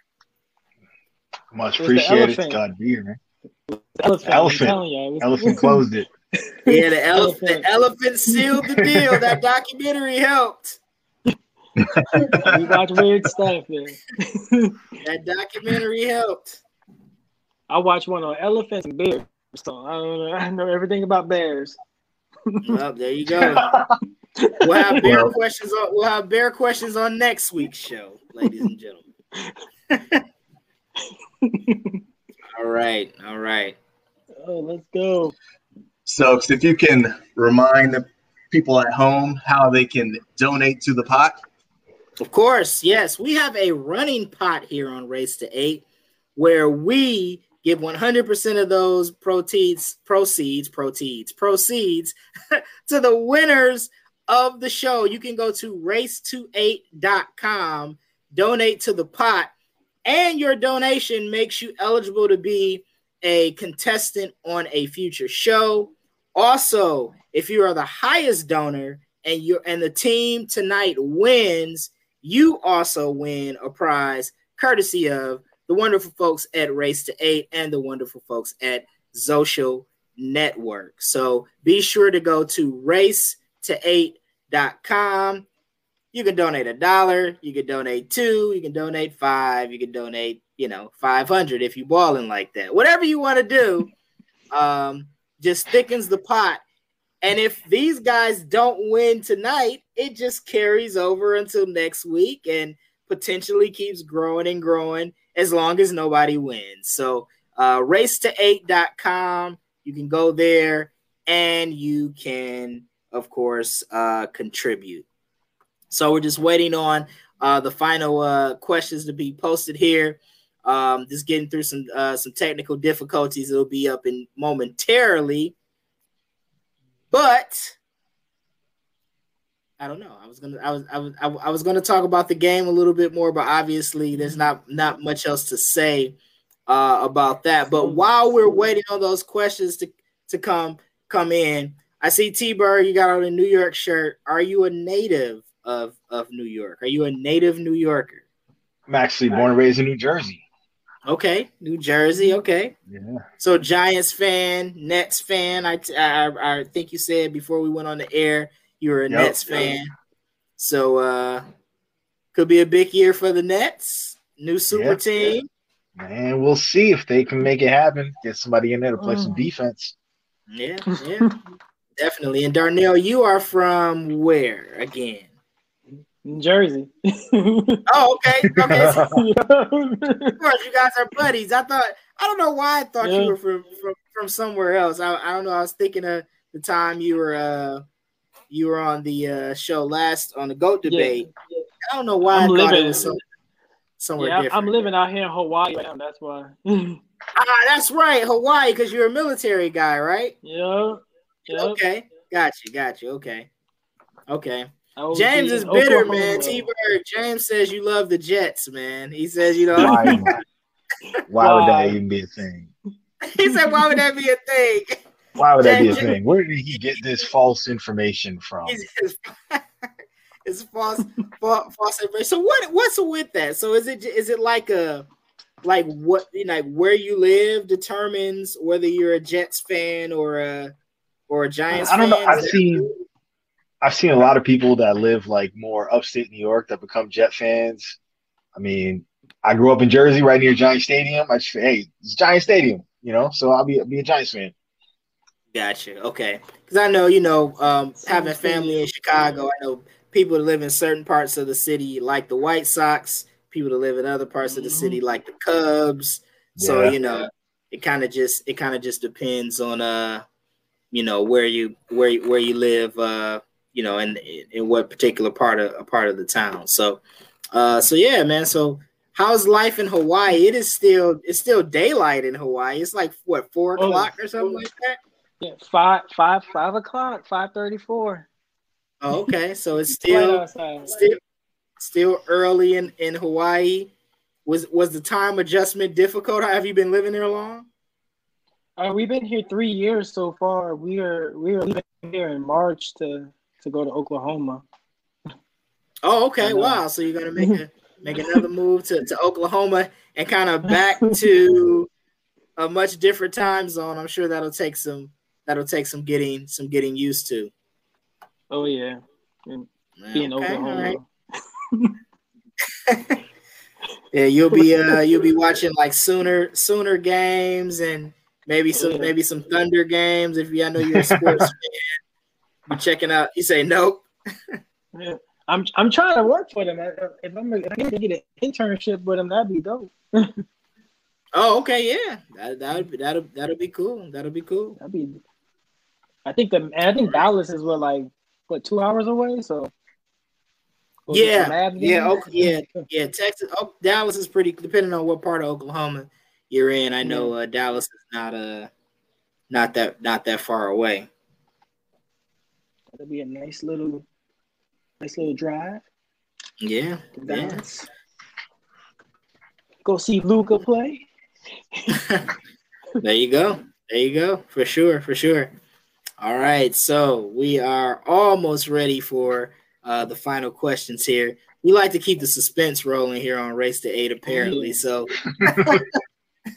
Much It appreciated. elephant. God be here, man. Elephant. Elephant. I'm you, was- Elephant closed it. <laughs> Yeah, the elephant, Elephant. the elephant sealed the deal. That <laughs> documentary helped. we watch weird stuff, man. That documentary helped. I watch one on elephants and bears. So I don't know. I know everything about bears. well, there you go. <laughs> <laughs> We'll have bear questions on we'll have bear questions on next week's show, ladies and gentlemen. <laughs> all right, all right. Oh, let's go. So, if you can remind the people at home how they can donate to the pot. Of course, yes. We have a running pot here on Race to Eight where we give 100% of those proceeds, proceeds, proceeds, <laughs> proceeds to the winners of the show. You can go to race28.com, donate to the pot, and your donation makes you eligible to be a contestant on a future show. Also, if you are the highest donor and you and the team tonight wins, you also win a prize courtesy of the wonderful folks at Race to Eight and the wonderful folks at Social Network. So be sure to go to race to eight.com. You can donate a dollar, you can donate two, you can donate five, you can donate, you know, 500 if you balling like that. Whatever you want to do, <laughs> um, just thickens the pot. And if these guys don't win tonight, it just carries over until next week and potentially keeps growing and growing as long as nobody wins. So, uh, race to eight.com, you can go there and you can, of course, uh, contribute. So, we're just waiting on uh, the final uh, questions to be posted here. Um, just getting through some uh, some technical difficulties. It'll be up in momentarily, but I don't know. I was gonna, I was, I was, I was gonna talk about the game a little bit more, but obviously there's not not much else to say uh, about that. But while we're waiting on those questions to to come come in, I see T Bird. You got on a New York shirt. Are you a native of of New York? Are you a native New Yorker? I'm actually born and raised in New Jersey. Okay, New Jersey. Okay. Yeah. So Giants fan, Nets fan. I, I I think you said before we went on the air you were a Yep. Nets fan. So uh could be a big year for the Nets. New super Yeah. team. And we'll see if they can make it happen. Get somebody in there to play some Mm. defense. Yeah, yeah. Definitely. And Darnell, you are from where again? In Jersey. <laughs> Oh, okay. Okay. So, <laughs> <laughs> of course, you guys are buddies. I thought I don't know why I thought Yeah. you were from, from from somewhere else. I, I don't know. I was thinking of the time you were uh you were on the uh show last on the goat Yeah. debate. I don't know why I'm I thought living- it was some, somewhere Yeah, different. I'm living out here in Hawaii. That's why. Ah, that's right, Hawaii, because you're a military guy, right? yeah. Yep. Okay, got you, got you. Okay, okay. I James in is bitter, Oklahoma. man. T Bird. James says you love the Jets, man. He says you know. Why, <laughs> why would that even be a thing? he said, "Why would that be a thing?" Why would that be a thing? Where did he get this false information from? It's, it's, <laughs> it's false, false, false information. So what? What's with that? So is it is it like a like what you know, like where you live determines whether you're a Jets fan or a or a Giants I don't know. I've Is that- seen I've seen a lot of people that live like more upstate New York that become Jet fans. I mean, I grew up in Jersey, right near Giant Stadium. I just hey, it's Giant Stadium, you know. So I'll be be a Giants fan. Gotcha. Okay. Because I know, you know, um, having family in Chicago, I know people that live in certain parts of the city like the White Sox, people that live in other parts of the city like the Cubs. So, Yeah. you know, it kind of just it kind of just depends on uh, you know, where you where you- where you live, uh, you know, and in what particular part of a part of the town. So, uh, so yeah, man. So. How's life in Hawaii? It is still it's still daylight in Hawaii. It's like what four Oh. o'clock or something like that. Yeah, five, five, five o'clock, five thirty-four. Oh, okay. <laughs> So it's still still still early in in Hawaii. Was was the time adjustment difficult? Have you been living there long? Uh, we've been here three years so far. We are we are leaving here in March to to go to Oklahoma. Oh, okay. Wow. So you're gonna make a <laughs> make another move to, to Oklahoma and kind of back to a much different time zone. I'm sure that'll take some that'll take some getting some getting used to. Oh yeah, and be in Okay, Oklahoma. right. <laughs> Yeah, you'll be uh you'll be watching like Sooner Sooner games and maybe some maybe some Thunder games if you I know you're a sports <laughs> fan. You checking out? You say nope. Yeah. I'm I'm trying to work for them. If I'm if I can get an internship with them, that'd be dope. <laughs> Oh, okay, yeah. That that'll be that'll that'll be cool. That'll be cool. That'd be. I think the I think Dallas is what like what two hours away. So Yeah, yeah, okay, yeah, yeah. Texas, oh, Dallas is pretty. Depending on what part of Oklahoma you're in, I know uh, Dallas is not uh not that not that far away. That'll be a nice little, nice little drive Yeah, to yeah. Dallas. Go see Luka play. <laughs> there you go. There you go. For sure. For sure. All right. So we are almost ready for uh, the final questions here. We like to keep the suspense rolling here on Race to Eight, apparently. So <laughs>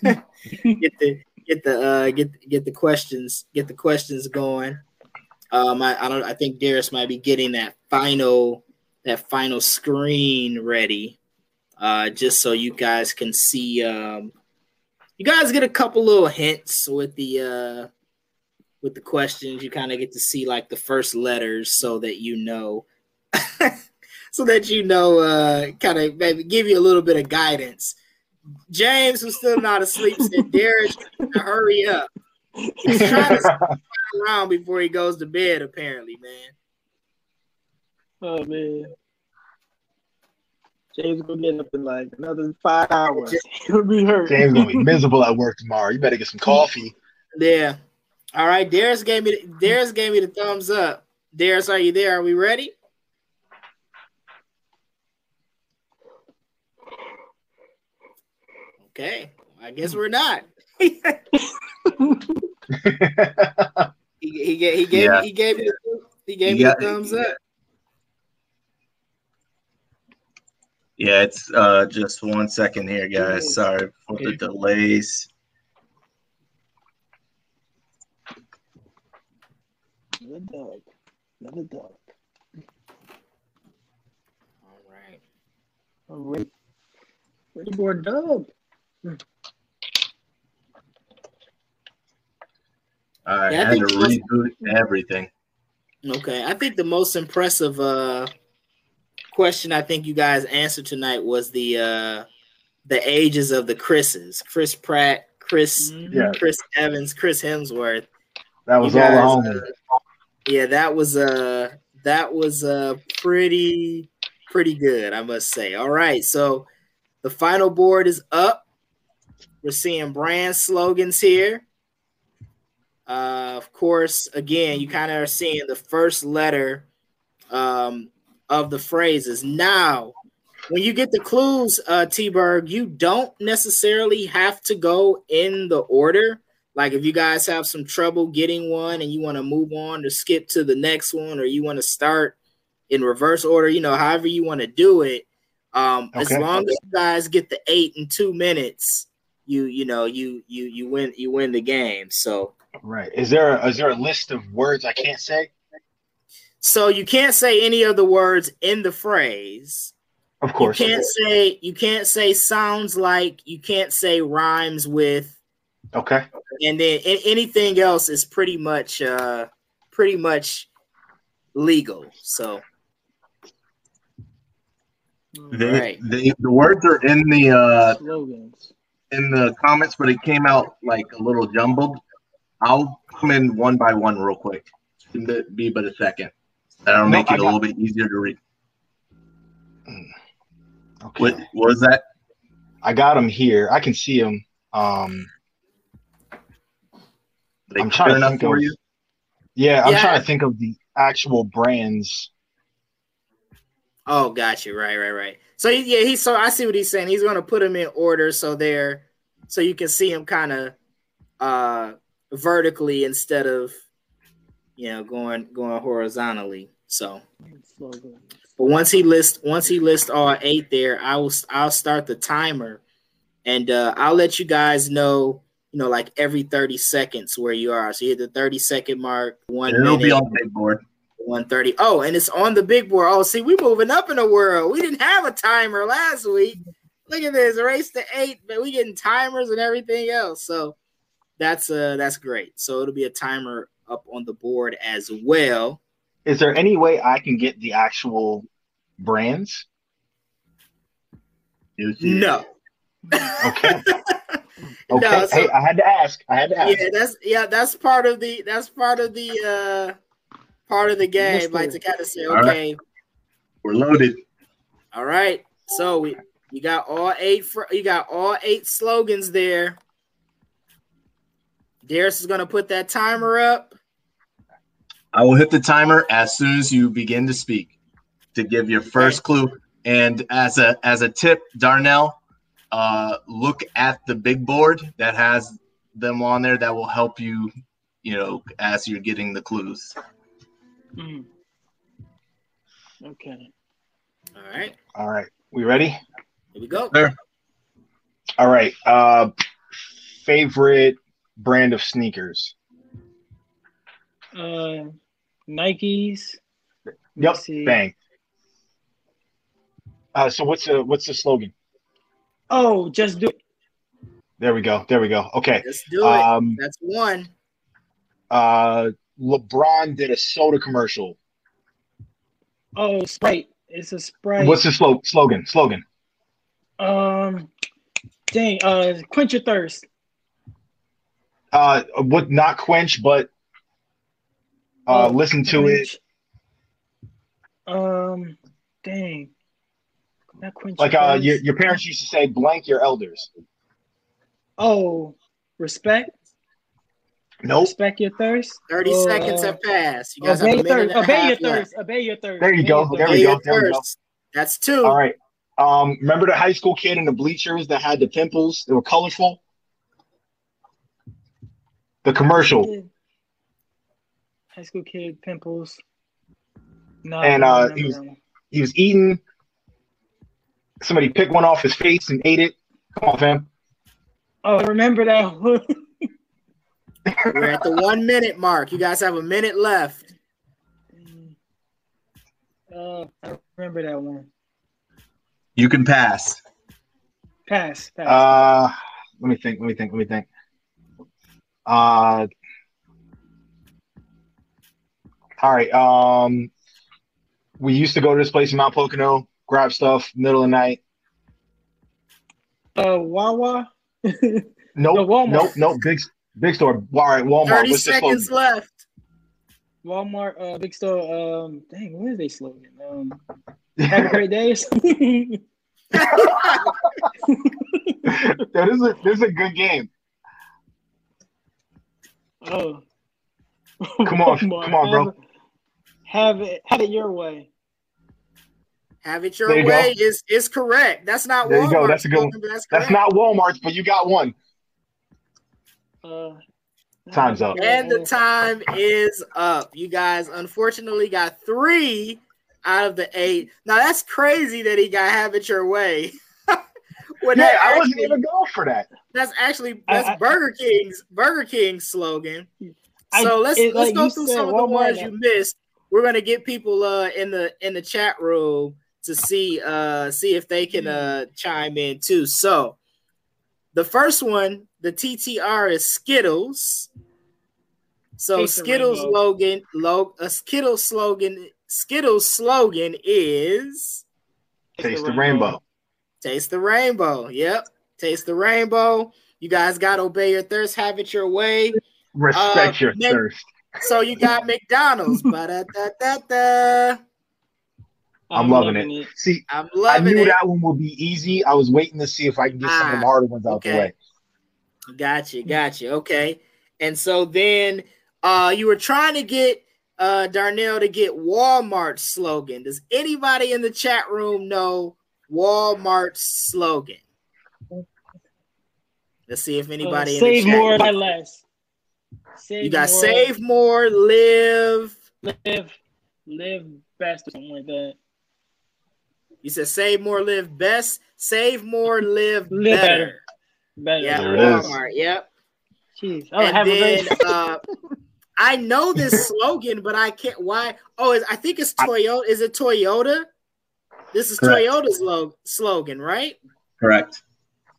get the get the uh, get get the questions get the questions going. Um, I, I don't. I think Darius might be getting that final that final screen ready, uh, just so you guys can see. Um, you guys get a couple little hints with the uh, with the questions. You kind of get to see like the first letters, so that you know, <laughs> so that you know, uh, kind of maybe give you a little bit of guidance. James, who's still not asleep, said, "Darius, hurry up." He's trying to <laughs> slide around before he goes to bed. Apparently, man. Oh man. James gonna get up in like another five hours. <laughs> He'll be hurt. James gonna be miserable at work tomorrow. You better get some coffee. Yeah. All right. Darius gave me. Darius gave me the thumbs up. Darius, are you there? Are we ready? Okay. I guess we're not. <laughs> he, he, gave, he gave Yeah. he gave me the, he gave You me got- the thumbs up. Yeah, it's uh just one second here, guys. Sorry for the delays. Another dog. Another dog. All right. All right. Ready for a dub. All right, Yeah, I I had to reboot everything. Okay. I think the most impressive uh question I think you guys answered tonight was the uh the ages of the Chris's. Chris Pratt, Chris Yeah, Chris Evans, Chris Hemsworth. that was You all guys, the homie. uh, yeah, that was uh that was uh pretty pretty good, I must say. All right, so the final board is up. We're seeing brand slogans here. Uh, of course, again, you kind of are seeing the first letter um, of the phrases. Now, when you get the clues, uh, T Berg, you don't necessarily have to go in the order. Like if you guys have some trouble getting one and you want to move on to skip to the next one, or you want to start in reverse order, you know, however you want to do it. Um, as long as you guys get the eight in two minutes, you you know you you you win you win the game. So Right. Is there a, is there a list of words I can't say? so you can't say any of the words in the phrase. Of course. You can't say you can't say sounds like. You can't say rhymes with. Okay. and then a- anything else is pretty much uh pretty much legal so The, Right. the, the words are in the uh Slogans. In the comments, but it came out like a little jumbled. I'll come in one by one real quick. Shouldn't be but a second. That'll make I it a little bit easier to read. Okay. What, what was that? I got them here. I can see them. Um, I'm trying to enough think for of- you. yeah, I'm Yeah. trying to think of the actual brands. Oh got you right right right so yeah he so i see what he's saying he's going to put them in order so they're so you can see them kind of uh vertically instead of you know going going horizontally so But once he lists once he lists all eight there, I will I'll start the timer, and uh, I'll let you guys know. You know, like every thirty seconds where you are. So you hit the thirty second mark, one It'll minute, be on big board. One thirty. Oh, and it's on the big board. Oh, see, we moving up in the world. We didn't have a timer last week. look at this race to eight, but we getting timers and everything else. So that's uh that's great. So it'll be a timer up on the board as well. Is there any way I can get the actual brands? No. Okay. <laughs> No, Okay. so- hey, I had to ask. I had to ask. Yeah, that's yeah, that's part of the that's part of the uh part of the game. Like to kind of say, All right. okay, We're loaded. all right. So we you got all eight fr- you got all eight slogans there. Darius is gonna put that timer up. I will hit the timer as soon as you begin to speak to give your first clue. And as a as a tip, Darnell, uh, look at the big board that has them on there. That will help you, you know, as you're getting the clues. Mm. Okay. All right, All right. We ready? here we go. There. All right. Uh favorite brand of sneakers. Uh, Nikes. Yep. see. Bang. Uh so what's the what's the slogan? Oh, just do it. There we go. There we go. Okay. Let's do it. Um That's one. uh LeBron did a soda commercial. Oh, Sprite. It's a Sprite. What's the slo- slogan? Slogan. um? Dang. Uh, quench your thirst. Uh what not quench, but uh Oh, listen to it. Um. Dang. Not quench. Like uh your, your parents used to say blank your elders. Oh, respect. Nope. Respect your thirst. 30 Oh, seconds uh, have passed. You guys Obey have your a thirst. and a Obey half your left. thirst. Obey your thirst. There you Obey go. your There we go. your There we go. That's two. All right. Um, remember the high school kid in the bleachers that had the pimples? They were colorful. The commercial. High school kid, pimples. No, And, I uh, don't he remember was- that one. He was eating. Somebody picked one off his face and ate it. Come on, fam. Oh, I remember that one. <laughs> We're at the one minute mark. You guys have a minute left. uh, I remember that one. You can pass. Pass. Pass. Uh, let me think. Let me think. Let me think. Uh, all right. Um, we used to go to this place in Mount Pocono, grab stuff, middle of the night. Uh, Wawa. <laughs> Nope, No, Walmart. nope, nope. Big, big store. All right, Walmart. 30 What's the seconds left. Walmart, uh, big store. Um, dang, what is they slogan? Um, <laughs> have a great day. or something? <laughs> that is a this is a good game. oh, Come on, Walmart. <laughs> come on, bro. Have, have it, have it your way. Have it your There you go. way is is correct. That's not There you go. That's a good one. That's, That's not Walmart's, but you got one. Uh, Time's up. And the time is up. You guys unfortunately got three out of the eight. Now that's crazy that he got have it your way. <laughs> when Yeah, that I wasn't actually- even going for that. that's actually I- that's I- Burger King's Burger King's slogan. I- So let's it- let's like go through some of the Walmart, ones you missed. We're gonna get people uh in the in the chat room to see uh see if they can uh chime in too. So the first one, the TTR is Skittles. So Taste Skittles slogan, log, a Skittles slogan, Skittles slogan is Taste the rainbow. Taste the rainbow. Yep. Taste the rainbow. You guys got to obey your thirst, have it your way. Respect Uh, your Nick- thirst. So you got <laughs> McDonald's. Ba-da-da-da-da. I'm loving it. See, I'm I knew it. that one would be easy. I was waiting to see if I can get some of Ah, the harder ones out the okay. way. Gotcha, gotcha. Okay. And so then uh you were trying to get uh Darnell to get Walmart's slogan. Does anybody in the chat room know Walmart's slogan? Let's see if Uh, anybody in save the chat more, buy less. Save You got more, save more, live. live, live best or something like that. You said save more, live best. Save more, live, Live better. better. Better. Yeah, There it is. Walmart. Yep. Jeez. Oh, and have then great. uh, I know this <laughs> slogan, but I can't. Why? Oh, I think it's Toyota. Is it Toyota? This is Correct. Toyota's lo- slogan, right? Correct.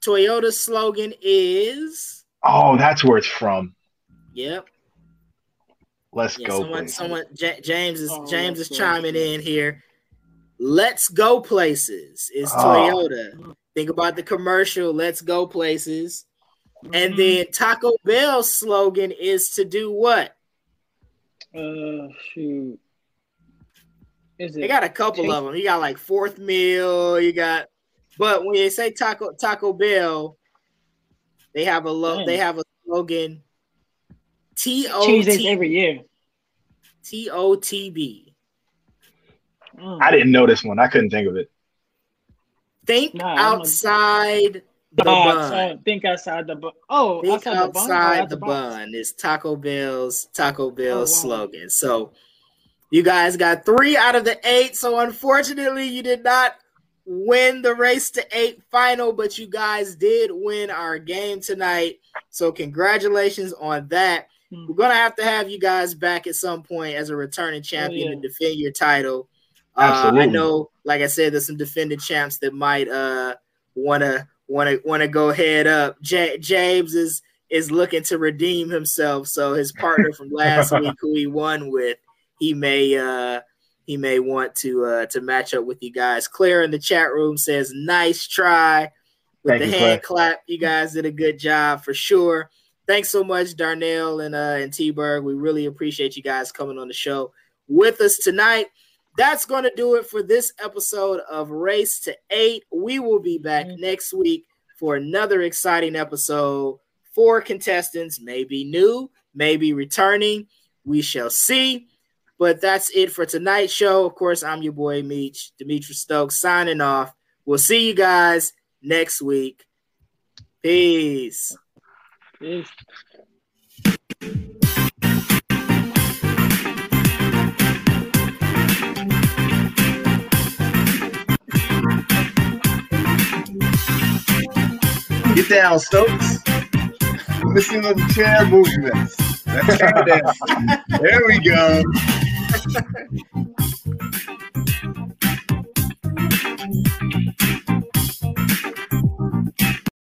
Toyota's slogan is Oh, that's where it's from. Yep. Let's Yeah, go. someone, places. someone, J- James is Oh, James is chiming in here. Let's go places is Oh. Toyota. Think about the commercial. Let's go places. And Mhm. then Taco Bell's slogan is to do what? uh shoot. Is it They got a couple Taste- of them. You got like fourth meal. You got, but when you say Taco Taco Bell, they have a lo- Dang. they have a slogan. T O change every year? T O T B. Mm. I didn't know this one. I couldn't think of it. Think Nah, I'm a- outside the Oh, bun. outside- think outside the bun. Oh, Think outside, the bun. Oh, outside the bun is Taco Bell's Taco Bell's wow. slogan. So you guys got three out of the eight. So unfortunately, you did not win the race to eight final, but you guys did win our game tonight. So congratulations on that. Hmm. We're gonna have to have you guys back at some point as a returning champion yeah. to defend your title. Uh, I know, like I said, there's some defending champs that might uh wanna wanna wanna go head up. J- James is is looking to redeem himself, so his partner from <laughs> last week, who he won with, he may uh he may want to uh to match up with you guys. Claire in the chat room says, "Nice try." With Thank the you, hand clap, you guys did a good job for sure. Thanks so much, Darnell and uh and T Berg. We really appreciate you guys coming on the show with us tonight. That's going to do it for this episode of Race to Eight. We will be back Mhm. next week for another exciting episode. Four contestants, maybe new, maybe returning. We shall see. But that's it for tonight's show. Of course, I'm your boy Meech, Demetrius Stokes, signing off. We'll see you guys next week. Peace. Peace. Get down, Stokes. Missing the chair movements. Let's take it down. There we go.